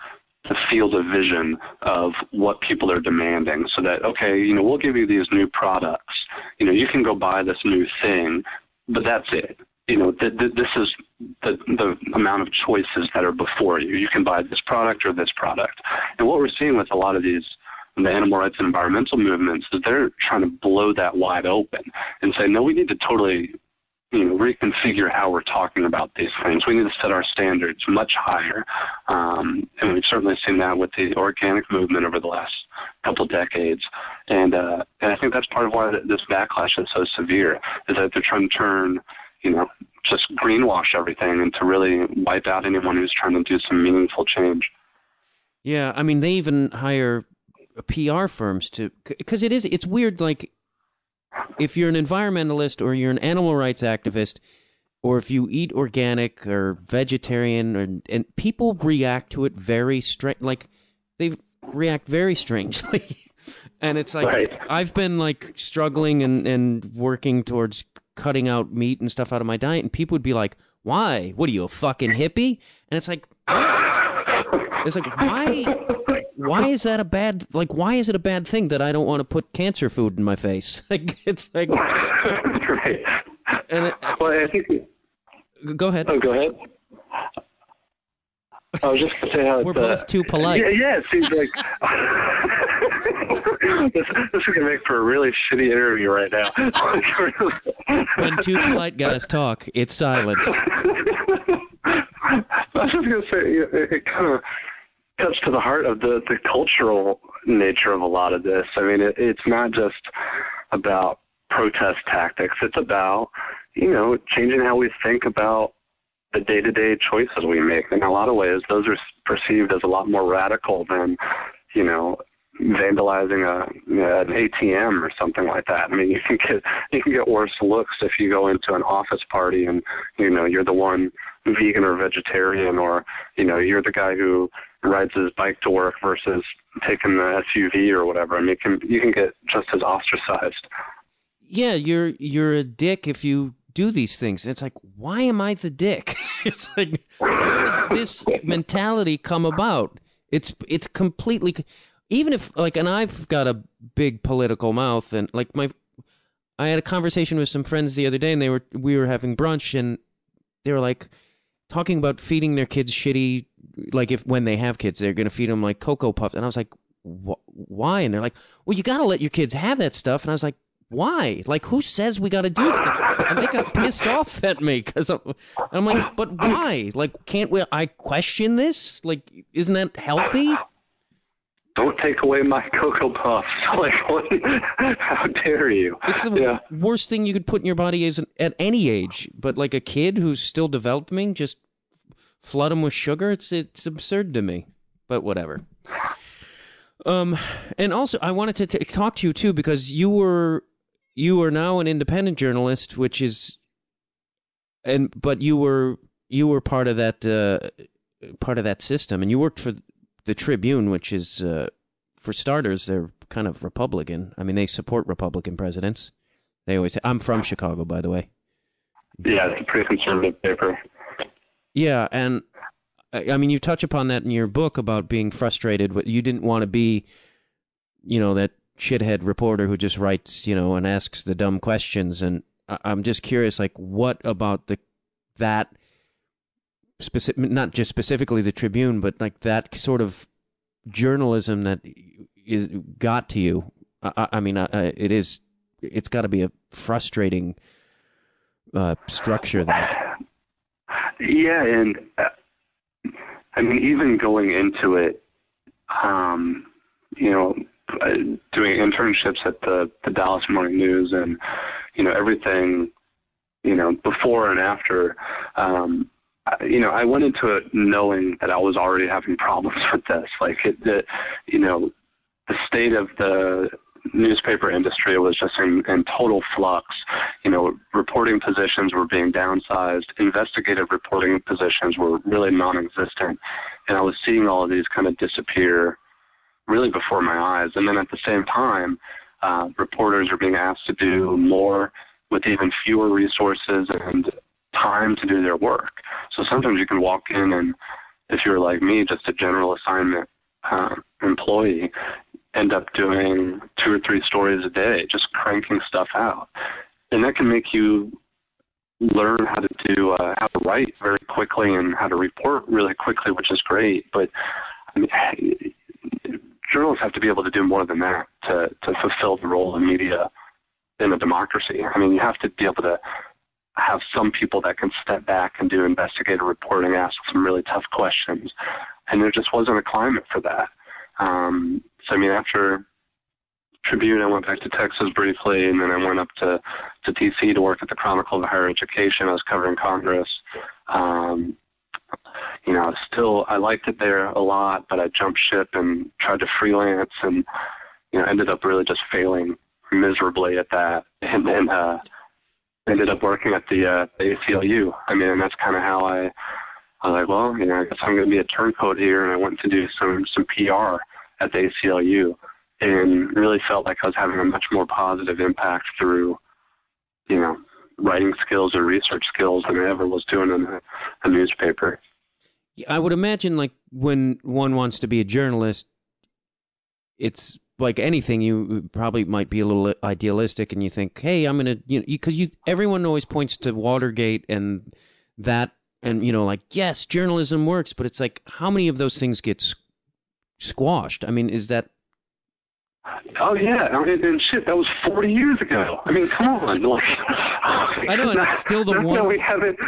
the field of vision of what people are demanding so that okay you know we'll give you these new products you know you can go buy this new thing but that's it you know th- th- this is the the amount of choices that are before you you can buy this product or this product and what we're seeing with a lot of these the animal rights and environmental movements is they're trying to blow that wide open and say no we need to totally you know, reconfigure how we're talking about these things. We need to set our standards much higher, um, and we've certainly seen that with the organic movement over the last couple decades. And uh, and I think that's part of why this backlash is so severe, is that they're trying to turn, you know, just greenwash everything and to really wipe out anyone who's trying to do some meaningful change. Yeah, I mean, they even hire PR firms to because it is it's weird like if you're an environmentalist or you're an animal rights activist or if you eat organic or vegetarian or, and people react to it very strange like they react very strangely and it's like right. i've been like struggling and, and working towards cutting out meat and stuff out of my diet and people would be like why what are you a fucking hippie and it's like it's like why why is that a bad like why is it a bad thing that I don't want to put cancer food in my face? Like it's like right. And it, well, I think go ahead. Oh, go ahead. I was just gonna say how we're both uh, too polite. Yeah, yeah, it seems like this, this is gonna make for a really shitty interview right now. when two polite guys talk, it's silence. I was just gonna say it, it kind of cuts to the heart of the the cultural nature of a lot of this. I mean, it, it's not just about protest tactics. It's about you know changing how we think about the day-to-day choices we make. In a lot of ways, those are perceived as a lot more radical than you know vandalizing a an ATM or something like that. I mean, you can get you can get worse looks if you go into an office party and you know you're the one vegan or vegetarian, or you know you're the guy who rides his bike to work versus taking the SUV or whatever. I mean, can, you can get just as ostracized. Yeah, you're you're a dick if you do these things. It's like, why am I the dick? it's like, how does this mentality come about? It's it's completely even if like, and I've got a big political mouth, and like my, I had a conversation with some friends the other day, and they were we were having brunch, and they were like talking about feeding their kids shitty like if when they have kids, they're going to feed them like cocoa puffs. And I was like, why? And they're like, well, you got to let your kids have that stuff. And I was like, why? Like, who says we got to do that? And they got pissed off at me because I'm, I'm, like, but why? Like, can't we? I question this. Like, isn't that healthy? Don't take away my cocoa puffs. Like, what, how dare you? It's the yeah. worst thing you could put in your body is at any age. But like a kid who's still developing, just flood them with sugar. It's it's absurd to me, but whatever. Um, and also I wanted to t- talk to you too because you were you are now an independent journalist, which is, and but you were you were part of that uh, part of that system, and you worked for the Tribune, which is uh, for starters, they're kind of Republican. I mean, they support Republican presidents. They always say, I'm from Chicago, by the way. Yeah, it's a pretty conservative paper. Yeah, and I mean, you touch upon that in your book about being frustrated. You didn't want to be, you know, that shithead reporter who just writes, you know, and asks the dumb questions. And I'm just curious, like, what about the that specific, not just specifically the Tribune, but like that sort of journalism that is got to you. I, I mean, it is. It's got to be a frustrating uh, structure there. Yeah, and uh, I mean, even going into it, um, you know, uh, doing internships at the the Dallas Morning News, and you know everything, you know, before and after. Um, you know, I went into it knowing that I was already having problems with this. Like, it, the, you know, the state of the newspaper industry was just in, in total flux. You know, reporting positions were being downsized, investigative reporting positions were really non existent. And I was seeing all of these kind of disappear really before my eyes. And then at the same time, uh, reporters are being asked to do more with even fewer resources and time to do their work. So sometimes you can walk in and if you're like me, just a general assignment uh, employee, end up doing two or three stories a day, just cranking stuff out, and that can make you learn how to do uh, how to write very quickly and how to report really quickly, which is great. But I mean, journalists have to be able to do more than that to to fulfill the role of media in a democracy. I mean, you have to be able to have some people that can step back and do investigative reporting, ask some really tough questions, and there just wasn't a climate for that. Um, so I mean, after Tribune, I went back to Texas briefly, and then I went up to to DC to work at the Chronicle of Higher Education. I was covering Congress. Um, you know, still I liked it there a lot, but I jumped ship and tried to freelance, and you know, ended up really just failing miserably at that, and then uh, ended up working at the uh, ACLU. I mean, and that's kind of how I. I was like, well, you know, I guess I'm going to be a turncoat here, and I went to do some some PR at the ACLU, and really felt like I was having a much more positive impact through, you know, writing skills or research skills than I ever was doing in a, a newspaper. I would imagine, like when one wants to be a journalist, it's like anything. You probably might be a little idealistic, and you think, "Hey, I'm gonna," you know, because you everyone always points to Watergate and that, and you know, like yes, journalism works, but it's like how many of those things get squashed? I mean, is that Oh yeah, and, and shit, that was forty years ago. I mean, come on, like I know, and it's still the one. we haven't.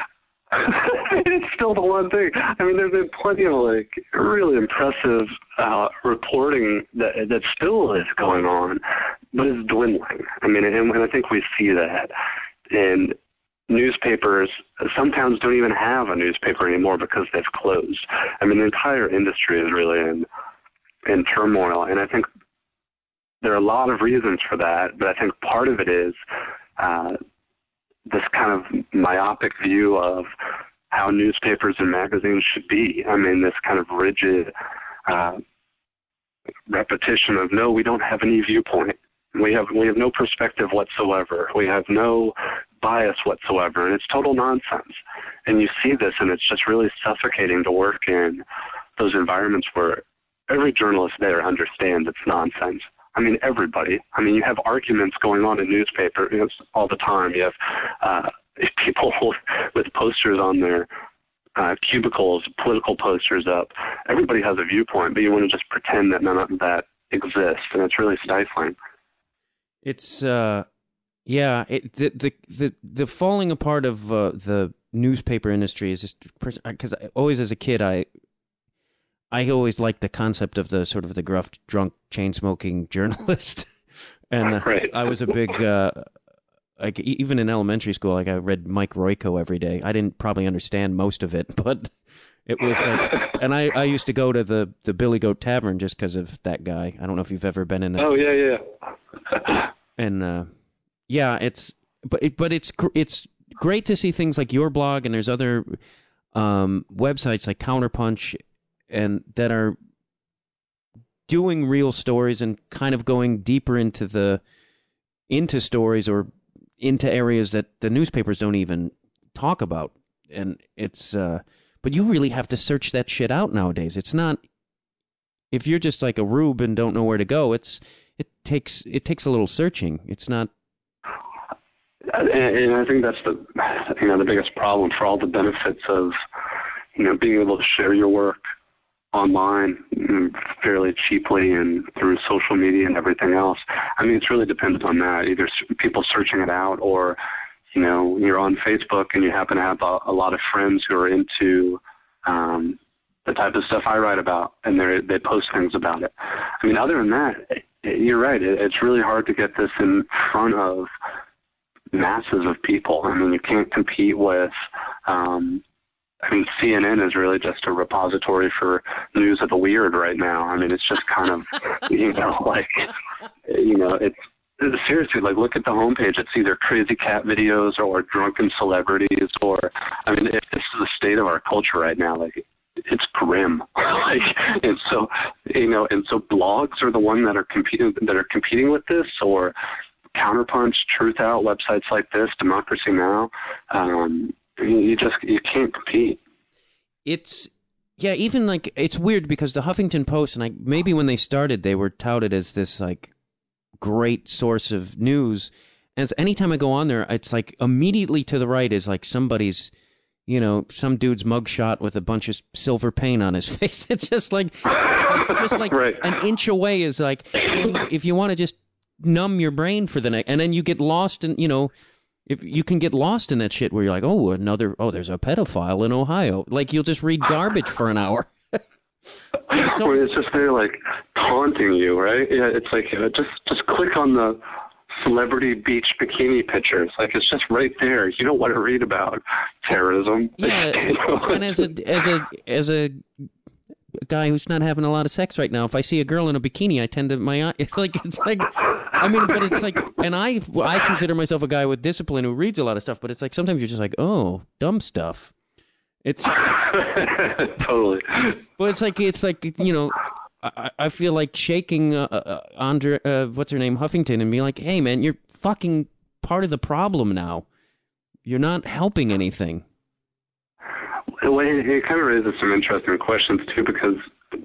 it's still the one thing. I mean, there's been plenty of like really impressive uh, reporting that that still is going on, but it's dwindling. I mean, and, and I think we see that. And newspapers sometimes don't even have a newspaper anymore because they've closed. I mean, the entire industry is really in in turmoil, and I think there are a lot of reasons for that, but I think part of it is uh, this kind of myopic view of how newspapers and magazines should be. I mean, this kind of rigid uh, repetition of no, we don't have any viewpoint. We have we have no perspective whatsoever. We have no bias whatsoever, and it's total nonsense. And you see this, and it's just really suffocating to work in those environments where every journalist there understands it's nonsense. I mean, everybody. I mean, you have arguments going on in newspapers all the time. You have uh, people with posters on their uh, cubicles, political posters up. Everybody has a viewpoint, but you want to just pretend that none of that exists, and it's really stifling. It's uh, yeah. It, the the the the falling apart of uh, the newspaper industry is just because always as a kid I I always liked the concept of the sort of the gruff, drunk, chain smoking journalist, and uh, right. I was a big. Uh, like even in elementary school, like I read Mike Royko every day. I didn't probably understand most of it, but it was like, and I, I used to go to the, the Billy Goat Tavern just because of that guy. I don't know if you've ever been in there. Oh yeah, yeah. and uh, yeah, it's but it, but it's it's great to see things like your blog and there's other um, websites like Counterpunch and that are doing real stories and kind of going deeper into the into stories or into areas that the newspapers don't even talk about. And it's uh but you really have to search that shit out nowadays. It's not if you're just like a rube and don't know where to go it's it takes it takes a little searching. It's not and, and i think that's the you know the biggest problem for all the benefits of you know being able to share your work online mm, fairly cheaply and through social media and everything else. I mean, it's really dependent on that. Either people searching it out, or you know, you're on Facebook and you happen to have a, a lot of friends who are into um, the type of stuff I write about, and they they post things about it. I mean, other than that, you're right. It, it's really hard to get this in front of masses of people. I mean, you can't compete with um, I mean, CNN is really just a repository for news of the weird right now. I mean, it's just kind of, you know, like, you know, it's seriously like look at the homepage. It's either crazy cat videos or drunken celebrities, or I mean, if this is the state of our culture right now, like it's grim. like, and so, you know, and so blogs are the one that are competing that are competing with this, or Counterpunch, Truth Out, websites like this, Democracy Now. Um, you just you can't compete. It's yeah, even like it's weird because the Huffington Post and like maybe when they started they were touted as this like great source of news. As anytime I go on there, it's like immediately to the right is like somebody's, you know, some dude's mugshot with a bunch of silver paint on his face. It's just like, just like right. an inch away is like, if you want to just numb your brain for the next, and then you get lost in, you know, if you can get lost in that shit where you're like, oh, another, oh, there's a pedophile in Ohio. Like you'll just read garbage for an hour. it's, always, it's just there like taunting you, right? Yeah, it's like uh, just just click on the celebrity beach bikini pictures. Like it's just right there. You don't want to read about terrorism. Yeah, and as a as a as a guy who's not having a lot of sex right now, if I see a girl in a bikini, I tend to my eye. It's like it's like, I mean, but it's like, and I I consider myself a guy with discipline who reads a lot of stuff, but it's like sometimes you're just like, oh, dumb stuff. It's totally. But it's like it's like you know, I, I feel like shaking uh, uh, Andre, uh, what's her name, Huffington, and be like, hey man, you're fucking part of the problem now. You're not helping anything. Well, it, kind of raises some interesting questions too, because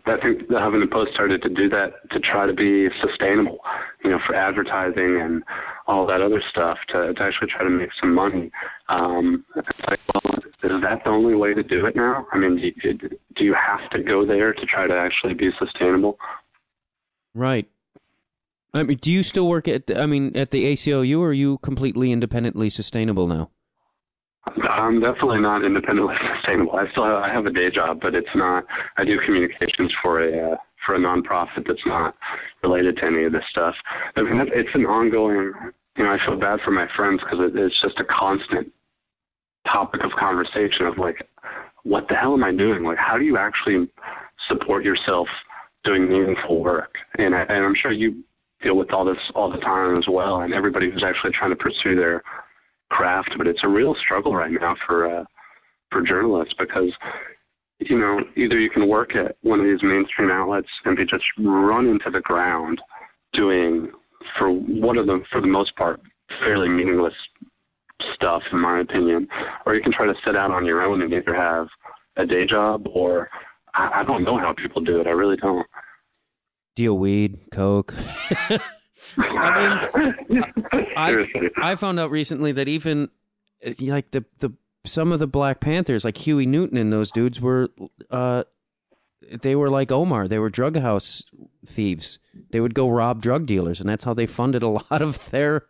I think the Huffington Post started to do that to try to be sustainable, you know, for advertising and all that other stuff to, to actually try to make some money. Um, like, well, is that the only way to do it now? I mean, do you, do you have to go there to try to actually be sustainable? Right. I mean, do you still work at? I mean, at the ACLU, or are you completely independently sustainable now? I'm definitely not independently sustainable. I still have, I have a day job, but it's not. I do communications for a uh, for a nonprofit that's not related to any of this stuff. I mean, it's an ongoing. You know, I feel bad for my friends because it, it's just a constant topic of conversation of like, what the hell am I doing? Like, how do you actually support yourself doing meaningful work? And, I, and I'm sure you deal with all this all the time as well. And everybody who's actually trying to pursue their craft, but it's a real struggle right now for uh, for journalists because you know either you can work at one of these mainstream outlets and be just run into the ground doing for one of them for the most part fairly meaningless stuff in my opinion. Or you can try to sit out on your own and either have a day job or I, I don't know how people do it. I really don't. Deal weed coke I mean, I, I found out recently that even like the the some of the Black Panthers, like Huey Newton and those dudes, were uh, they were like Omar. They were drug house thieves. They would go rob drug dealers, and that's how they funded a lot of their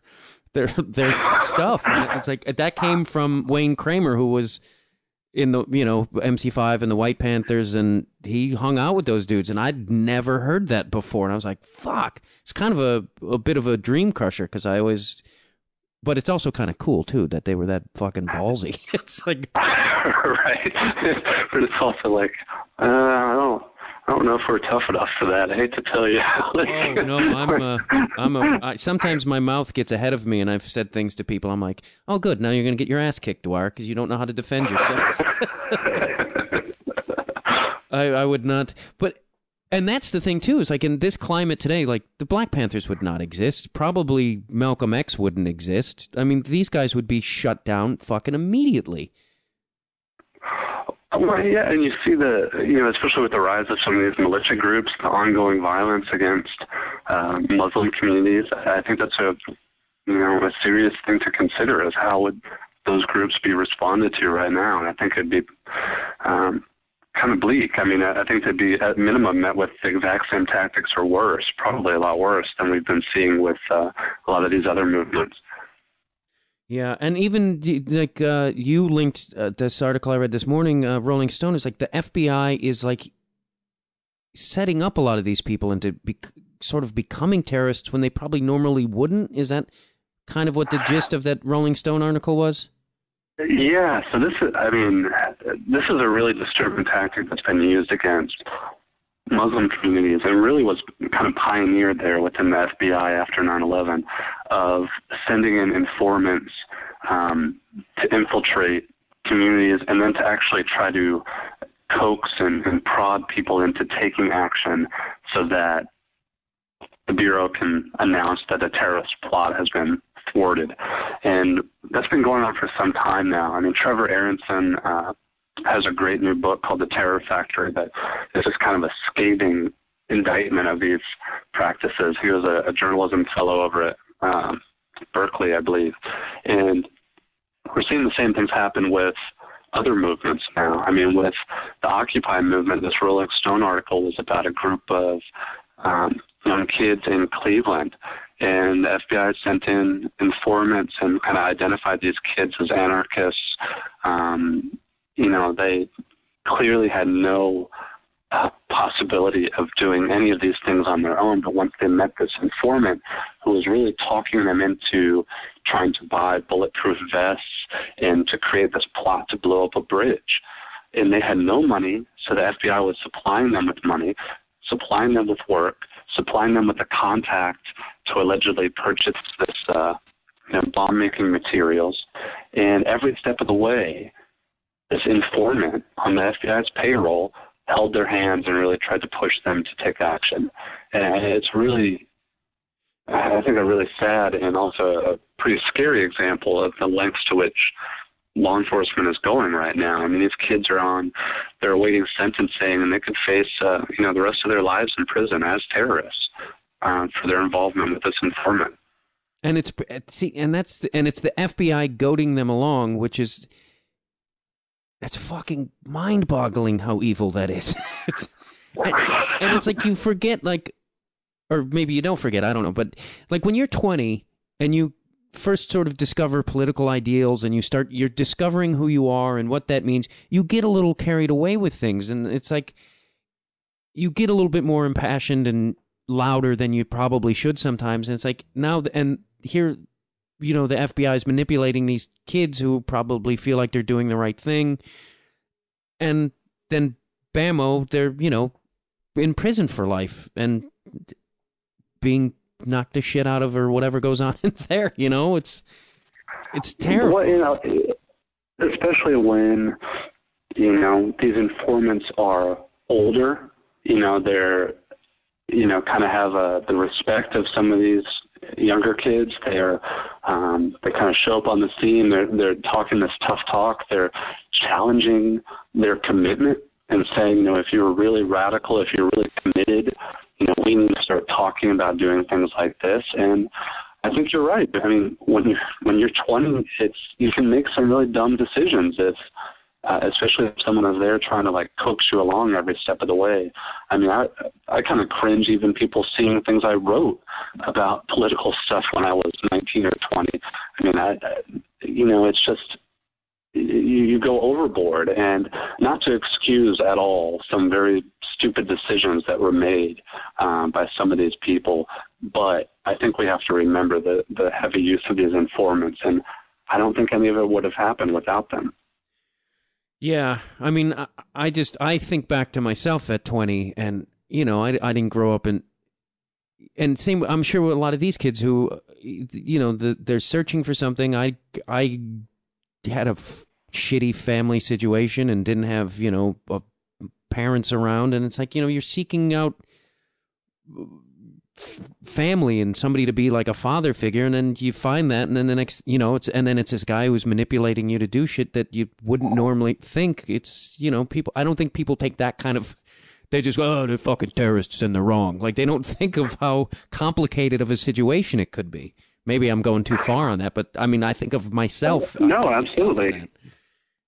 their their stuff. And it's like that came from Wayne Kramer, who was in the you know MC5 and the White Panthers, and he hung out with those dudes, and I'd never heard that before, and I was like, "Fuck!" It's kind of a a bit of a dream crusher because I always, but it's also kind of cool too that they were that fucking ballsy. it's like right, but it's also like uh, I don't. I don't know if we're tough enough for that. I hate to tell you. oh no, I'm a, I'm a. I, sometimes my mouth gets ahead of me, and I've said things to people. I'm like, "Oh, good. Now you're going to get your ass kicked, Dwyer, because you don't know how to defend yourself." I, I would not. But and that's the thing too. Is like in this climate today, like the Black Panthers would not exist. Probably Malcolm X wouldn't exist. I mean, these guys would be shut down fucking immediately. Well, yeah, and you see the, you know, especially with the rise of some of these militia groups, the ongoing violence against uh, Muslim communities. I think that's a, you know, a serious thing to consider. Is how would those groups be responded to right now? And I think it'd be um, kind of bleak. I mean, I think they'd be at minimum met with the exact same tactics or worse, probably a lot worse than we've been seeing with uh, a lot of these other movements. Yeah, and even like uh, you linked uh, this article I read this morning, uh, Rolling Stone is like the FBI is like setting up a lot of these people into be- sort of becoming terrorists when they probably normally wouldn't. Is that kind of what the gist of that Rolling Stone article was? Yeah, so this is, I mean, this is a really disturbing tactic that's been used against Muslim communities and really was kind of pioneered there within the FBI after 9/11 of sending in informants um, to infiltrate communities and then to actually try to coax and, and prod people into taking action so that the bureau can announce that a terrorist plot has been thwarted. And that's been going on for some time now. I mean, Trevor Aaronson uh, has a great new book called The Terror Factory that is just kind of a scathing indictment of these practices. He was a, a journalism fellow over at um, Berkeley, I believe, and we're seeing the same things happen with other movements now. I mean, with the Occupy movement, this Rolling Stone article was about a group of um, young kids in Cleveland, and the FBI sent in informants and kind of identified these kids as anarchists. Um, you know, they clearly had no possibility of doing any of these things on their own. But once they met this informant who was really talking them into trying to buy bulletproof vests and to create this plot to blow up a bridge, and they had no money, so the FBI was supplying them with money, supplying them with work, supplying them with a contact to allegedly purchase this uh, you know, bomb making materials, and every step of the way this informant on the FBI's payroll held their hands and really tried to push them to take action. And it's really, I think, a really sad and also a pretty scary example of the lengths to which law enforcement is going right now. I mean, these kids are on, they're awaiting sentencing, and they could face, uh, you know, the rest of their lives in prison as terrorists uh, for their involvement with this informant. And it's see, and that's and it's the FBI goading them along, which is it's fucking mind boggling how evil that is. it's, and it's like you forget, like, or maybe you don't forget, I don't know, but like when you're 20 and you first sort of discover political ideals and you start, you're discovering who you are and what that means, you get a little carried away with things. And it's like you get a little bit more impassioned and louder than you probably should sometimes. And it's like now, and here, you know the FBI is manipulating these kids who probably feel like they're doing the right thing, and then bammo, they're you know in prison for life and being knocked the shit out of or whatever goes on in there. You know, it's it's terrible. Well, you know, especially when you know these informants are older. You know, they're you know kind of have a, the respect of some of these younger kids. They are um, they kind of show up on the scene. They're they're talking this tough talk. They're challenging their commitment and saying, you know, if you're really radical, if you're really committed, you know, we need to start talking about doing things like this. And I think you're right. I mean, when you when you're 20, it's you can make some really dumb decisions if uh, especially if someone is there trying to like coax you along every step of the way. I mean, I I kind of cringe even people seeing things I wrote about political stuff when I was 19 or 20. I mean, I, you know, it's just you, you go overboard, and not to excuse at all some very stupid decisions that were made um, by some of these people, but I think we have to remember the the heavy use of these informants, and I don't think any of it would have happened without them. Yeah, I mean, I, I just I think back to myself at twenty, and you know, I I didn't grow up in, and same. I'm sure a lot of these kids who, you know, the, they're searching for something. I I had a f- shitty family situation and didn't have you know parents around, and it's like you know you're seeking out family and somebody to be like a father figure and then you find that and then the next you know it's and then it's this guy who's manipulating you to do shit that you wouldn't normally think. It's you know people i don't think people take that kind of they just go oh they're fucking terrorists and they're wrong. Like they don't think of how complicated of a situation it could be. Maybe i'm going too far on that but i mean i think of myself no absolutely.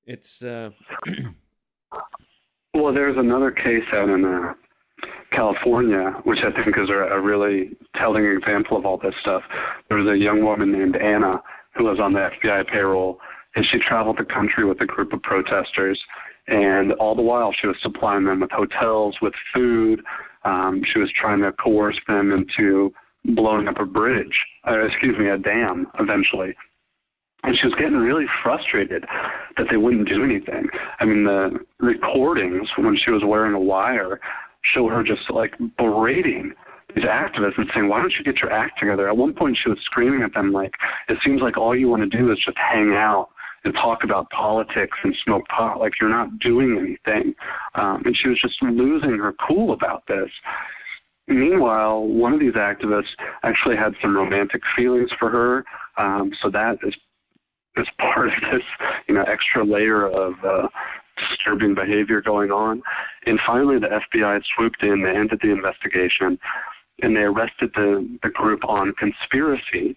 it's uh well there's another case out in uh California, which I think is a, a really telling example of all this stuff. There was a young woman named Anna who was on the FBI payroll, and she traveled the country with a group of protesters. And all the while, she was supplying them with hotels, with food. Um, she was trying to coerce them into blowing up a bridge, uh, excuse me, a dam eventually. and she was getting really frustrated that they wouldn't do anything. I mean, the recordings when she was wearing a wire show her just like berating these activists and saying, "Why don't you get your act together?" At one point, she was screaming at them like, "It seems like all you want to do is just hang out." and talk about politics and smoke pot like you're not doing anything um, and she was just losing her cool about this meanwhile one of these activists actually had some romantic feelings for her um, so that is is part of this, you know, extra layer of uh, disturbing behavior going on. And finally, the FBI swooped in, they ended the investigation, and they arrested the, the group on conspiracy.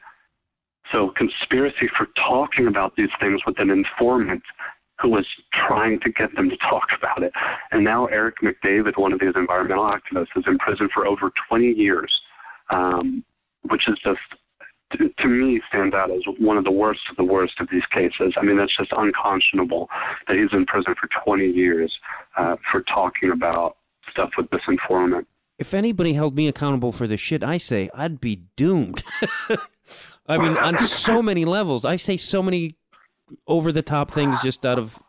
So, conspiracy for talking about these things with an informant who was trying to get them to talk about it. And now Eric McDavid, one of these environmental activists, is in prison for over 20 years, um, which is just to, me stands out as one of the worst of the worst of these cases. I mean, that's just unconscionable that he's in prison for 20 years uh, for talking about stuff with this informant. If anybody held me accountable for the shit I say, I'd be doomed. I mean, on so many levels. I say so many over the top things just out of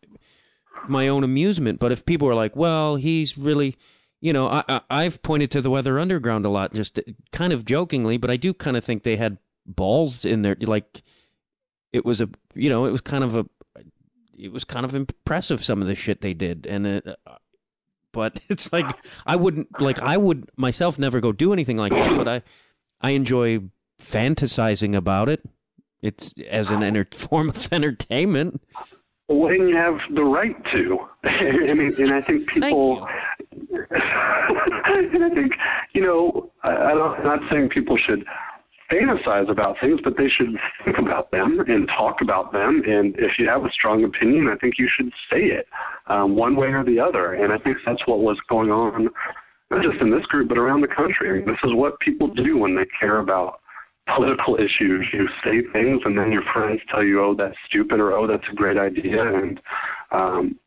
my own amusement. But if people are like, well, he's really you know, I, I have pointed to the Weather Underground a lot, just kind of jokingly, but I do kind of think they had balls in there. Like it was a, you know, it was kind of a, it was kind of impressive some of the shit they did, and it, uh, but it's like I wouldn't like I would myself never go do anything like that, but I I enjoy fantasizing about it. It's as an enter- form of entertainment. And you have the right to. I mean, and I think people. and I think you know, I, I'm not saying people should fantasize about things, but they should think about them and talk about them. And if you have a strong opinion, I think you should say it um, one way or the other. And I think that's what was going on, not just in this group, but around the country. I mean, this is what people do when they care about political issues. You say things, and then your friends tell you, "Oh, that's stupid," or "Oh, that's a great idea," and um,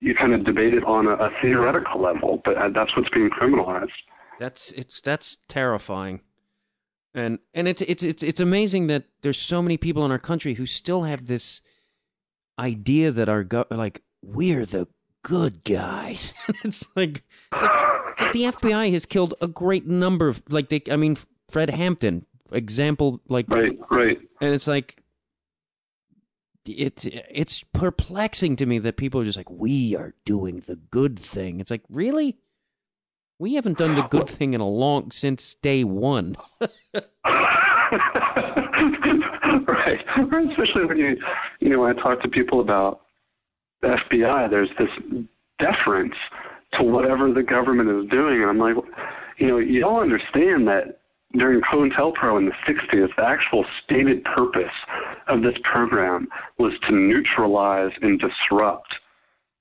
you kind of debate it on a, a theoretical level. But uh, that's what's being criminalized. That's it's that's terrifying and and it's it's it's it's amazing that there's so many people in our country who still have this idea that our go- like we're the good guys. it's like it's like, it's like the FBI has killed a great number of like they I mean Fred Hampton example like right right and it's like it's it's perplexing to me that people are just like we are doing the good thing. It's like really we haven't done the good thing in a long since day one. right. Especially when you, you know, when I talk to people about the FBI, there's this deference to whatever the government is doing, and I'm like, you know, you don't understand that during COINTELPRO in the 60s, the actual stated purpose of this program was to neutralize and disrupt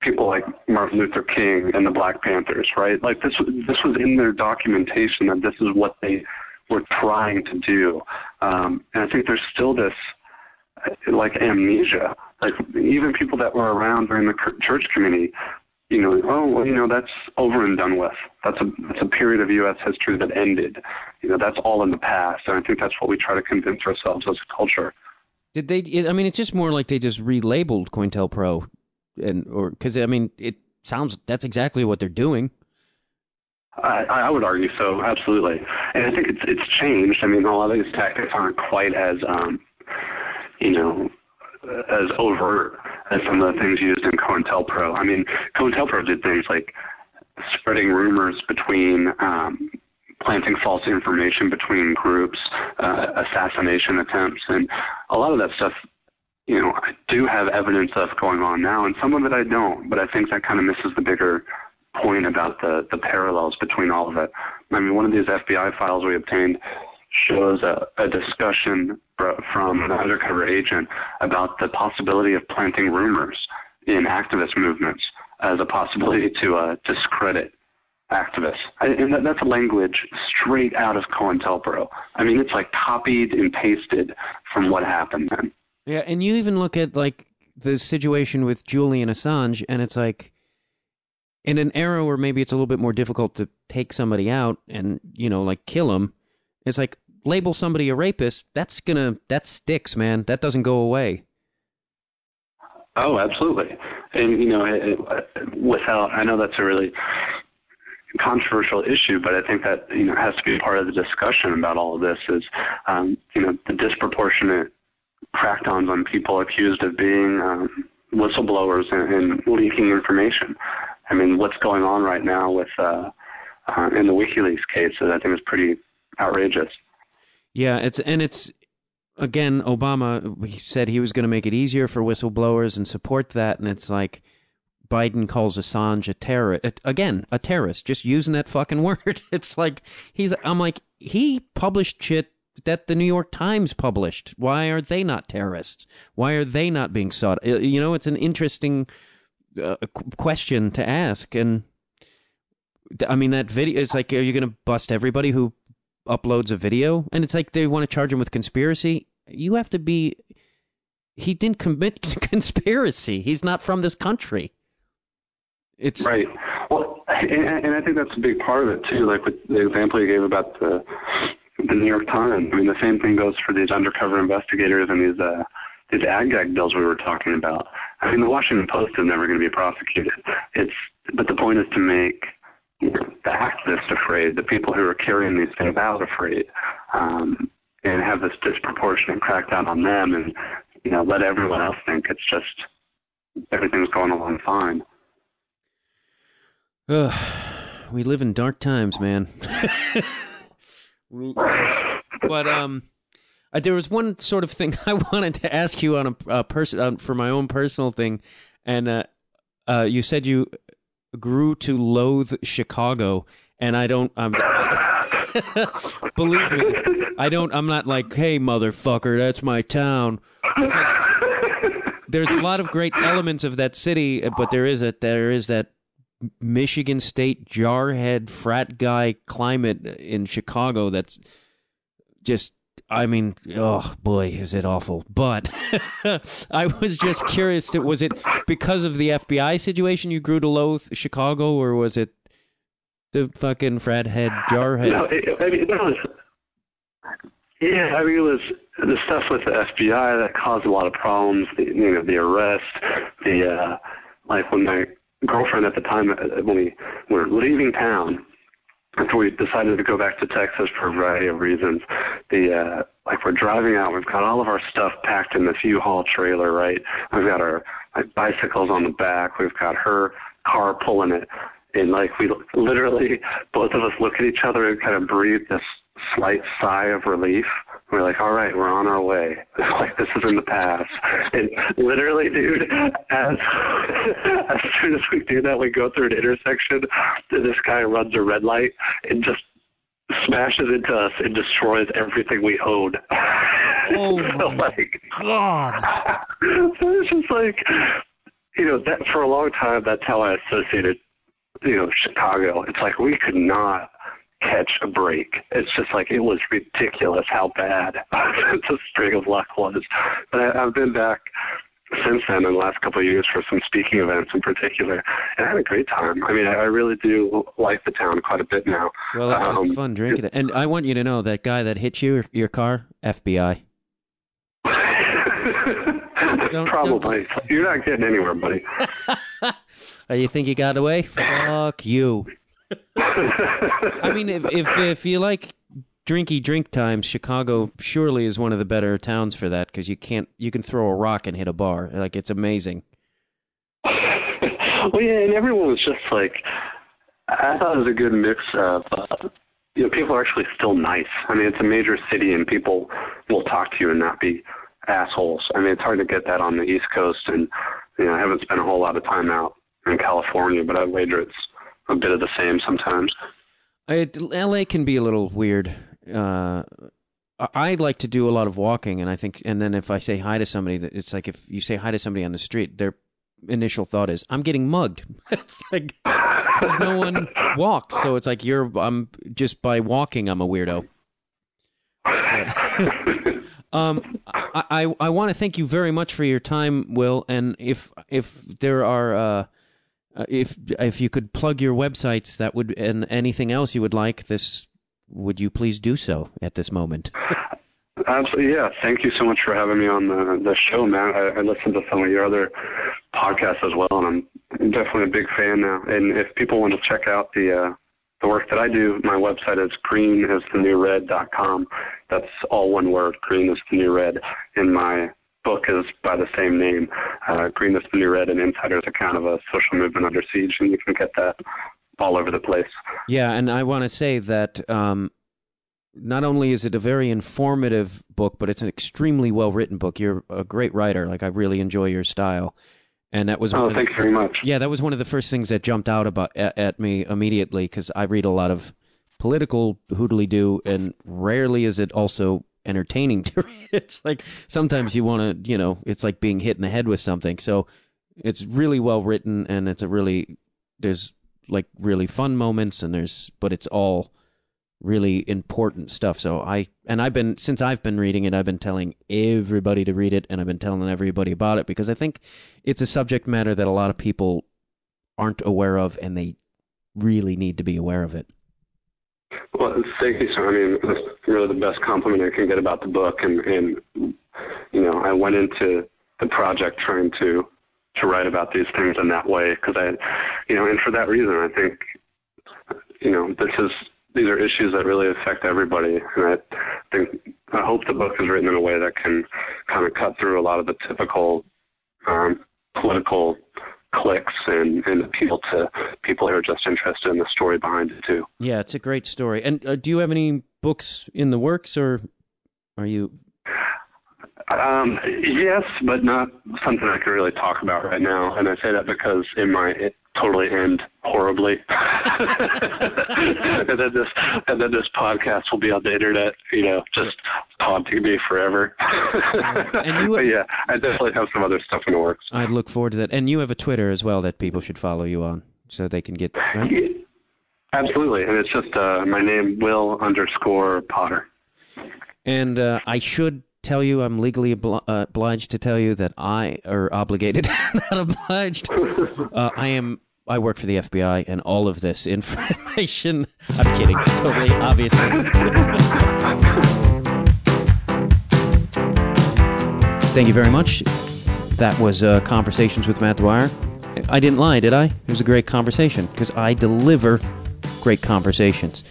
people like Martin Luther King and the Black Panthers, right? Like this this was in their documentation that this is what they were trying to do. Um, and I think there's still this like amnesia. Like even people that were around during the Church Committee, you know, oh well, you know that's over and done with. That's a that's a period of U.S. history that ended. You know, that's all in the past. And I think that's what we try to convince ourselves as a culture. Did they? I mean, it's just more like they just relabeled COINTELPRO and or because I mean it sounds that's exactly what they're doing. I, I would argue so, absolutely, and I think it's it's changed. I mean, a lot of these tactics aren't quite as um, you know as overt as some of the things used in COINTELPRO. I mean, COINTELPRO did things like spreading rumors between um, planting false information between groups, uh, assassination attempts, and a lot of that stuff you know, I do have evidence of going on now, and some of it I don't. But I think that kind of misses the bigger point about the the parallels between all of it. I mean, one of these FBI files we obtained shows a, a discussion from an undercover agent about the possibility of planting rumors in activist movements as a possibility to uh, discredit activists. And that, that's a language straight out of COINTELPRO. I mean, it's like copied and pasted from what happened then. Yeah, and you even look at like the situation with Julian Assange, and it's like in an era where maybe it's a little bit more difficult to take somebody out and you know like kill him. It's like label somebody a rapist. That's gonna that sticks, man. That doesn't go away. Oh, absolutely. And you know, it, it, without I know that's a really controversial issue, but I think that you know has to be part of the discussion about all of this. Is um, you know the disproportionate crackdowns on people accused of being um, whistleblowers and, and leaking information. I mean, what's going on right now with uh, uh, in the WikiLeaks case, I think is pretty outrageous. Yeah, it's and it's again Obama he said he was going to make it easier for whistleblowers and support that, and it's like Biden calls Assange a terrorist again, a terrorist, just using that fucking word. It's like he's I'm like he published shit that the New York Times published. Why are they not terrorists? Why are they not being sought? Uh, you know, it's an interesting uh, question to ask. And I mean, that video, it's like, are you going to bust everybody who uploads a video? And it's like they want to charge him with conspiracy. You have to be. He didn't commit conspiracy. He's not from this country. It's right. Well, and, and I think that's a big part of it too. Like with the example you gave about the the New York Times. I mean, the same thing goes for these undercover investigators and these uh, these ag bills we were talking about. I mean, the Washington Post is never going to be prosecuted. It's but the point is to make the activists afraid, the people who are carrying these things out afraid, um, and have this disproportionate crackdown on them, and you know, let everyone else think it's just everything's going along fine. Ugh, we live in dark times, man. but um, uh, there was one sort of thing I wanted to ask you on a, person for my own personal thing, and uh, uh, you said you grew to loathe Chicago, and I don't. Um, believe me, I don't. I'm not like, hey, motherfucker, that's my town. Because there's a lot of great elements of that city, but there is a there is that Michigan State jarhead frat guy climate in Chicago that's just I mean, oh boy, is it awful. But I was just curious, was it because of the FBI situation you grew to loathe Chicago, or was it the fucking frat head jarhead? No, it, I mean, was, yeah, I mean, it was the stuff with the FBI that caused a lot of problems. The, you know, the arrest, the uh, like when my girlfriend at the time uh, when we were leaving town so we decided to go back to Texas for a variety of reasons. The uh like we're driving out, we've got all of our stuff packed in this U-Haul trailer, right? We've got our like bicycles on the back, we've got her car pulling it, and like we literally both of us look at each other and kind of breathe this slight sigh of relief. We're like, all right, we're on our way. like this is in the past. And literally, dude, as as soon as we do that, we go through an intersection. And this guy runs a red light and just smashes into us and destroys everything we own. Oh so, my like, God! so it's just like, you know, that for a long time, that's how I associated, you know, Chicago. It's like we could not catch a break. It's just like it was ridiculous how bad the string of luck was. But I, I've been back since then in the last couple of years for some speaking events in particular, and I had a great time. I mean, I, I really do like the town quite a bit now. Well, it's um, fun drinking it. And I want you to know that guy that hit you, your car, FBI. Don't, Probably. Don't... You're not getting anywhere, buddy. oh, you think you got away? Fuck you. I mean, if, if if you like drinky drink times, Chicago surely is one of the better towns for that because you can't you can throw a rock and hit a bar. Like it's amazing. well, yeah, and everyone was just like, I thought it was a good mix of. Uh, you know, people are actually still nice. I mean, it's a major city, and people will talk to you and not be assholes. I mean, it's hard to get that on the East Coast, and you know, I haven't spent a whole lot of time out in California, but I wager it's a bit of the same sometimes. It, LA can be a little weird. Uh, I like to do a lot of walking, and I think, and then if I say hi to somebody, it's like if you say hi to somebody on the street, their initial thought is, "I'm getting mugged." it's like because no one walks, so it's like you're. I'm just by walking, I'm a weirdo. um, I I, I want to thank you very much for your time, Will. And if if there are uh, uh, if if you could plug your websites, that would and anything else you would like, this would you please do so at this moment? absolutely. Yeah. Thank you so much for having me on the the show, man. I, I listened to some of your other podcasts as well, and I'm definitely a big fan now. And if people want to check out the uh, the work that I do, my website is greenisthenewred.com. That's all one word, green is the new red. And my book is by the same name, uh, Green is the New Red, an insider's account of a social movement under siege. And you can get that all over the place. Yeah, and I want to say that um, not only is it a very informative book, but it's an extremely well written book. You're a great writer. Like, I really enjoy your style. And that was oh, thank you very much. Yeah, that was one of the first things that jumped out about at, at me immediately because I read a lot of political hoodly do, and rarely is it also entertaining to read. It's like sometimes you want to, you know, it's like being hit in the head with something. So it's really well written, and it's a really there's like really fun moments, and there's but it's all really important stuff. So I and I've been since I've been reading it, I've been telling everybody to read it and I've been telling everybody about it because I think it's a subject matter that a lot of people aren't aware of and they really need to be aware of it. Well, thank you, sir. I mean, that's really the best compliment I can get about the book, and and you know, I went into the project trying to to write about these things in that way because I, you know, and for that reason, I think, you know, this is these are issues that really affect everybody, and I think I hope the book is written in a way that can kind of cut through a lot of the typical um, political clicks and, and appeal to people who are just interested in the story behind it too. Yeah, it's a great story. And uh, do you have any books in the works, or are you um, yes, but not something I can really talk about right now. And I say that because it might it totally end horribly. and then this and then this podcast will be on the internet, you know, just taunting me forever. and you, yeah, I definitely have some other stuff in the works. I'd look forward to that. And you have a Twitter as well that people should follow you on, so they can get. Right? Yeah, absolutely, and it's just uh, my name, Will underscore Potter. And uh, I should tell you, I'm legally obli- uh, obliged to tell you that I, or obligated, not obliged. Uh, I am. I work for the FBI, and all of this information. I'm kidding, totally, obviously. Thank you very much. That was uh, Conversations with Matt Dwyer. I didn't lie, did I? It was a great conversation because I deliver great conversations.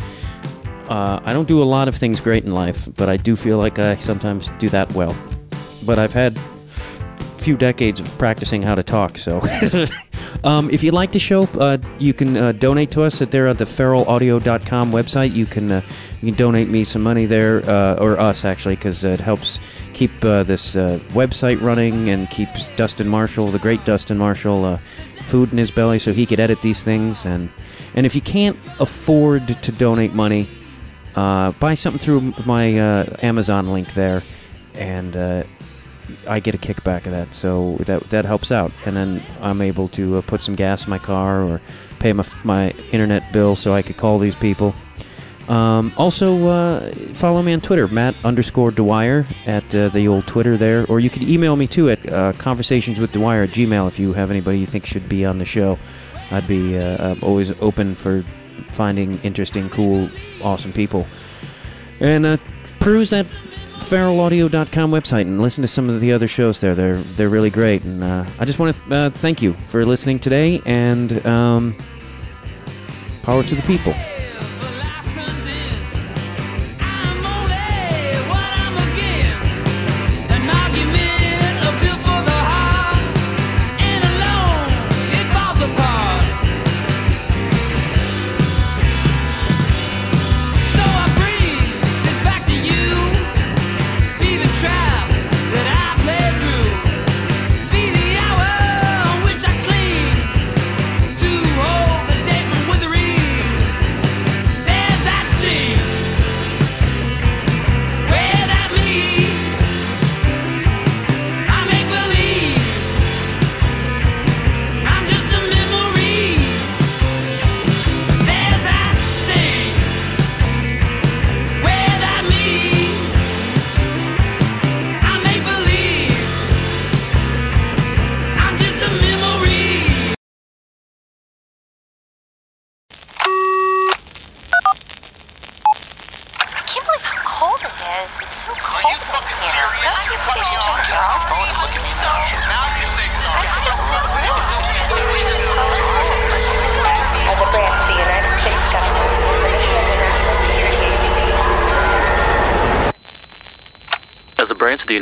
Uh, I don't do a lot of things great in life, but I do feel like I sometimes do that well. But I've had a few decades of practicing how to talk, so. um, if you like the show, uh, you can uh, donate to us at there at the feralaudio.com website. You can uh, you can donate me some money there, uh, or us actually, because it helps keep uh, this website running and keeps Dustin Marshall, the great Dustin Marshall, food in his belly so he could edit these things. And and if you can't afford to donate money, uh, buy something through my uh, Amazon link there, and uh, I get a kickback of that. So that that helps out, and then I'm able to uh, put some gas in my car or pay my my internet bill so I could call these people. Um, also, uh, follow me on Twitter, Matt underscore Dwyer at uh, the old Twitter there, or you can email me too at uh, conversationswithdwyer at gmail if you have anybody you think should be on the show. I'd be always open for finding interesting, cool, awesome people. And uh, peruse that feralaudio.com website and listen to some of the other shows there. They're they're really great. And uh, I just want to uh, thank you for listening today and um, power to the people.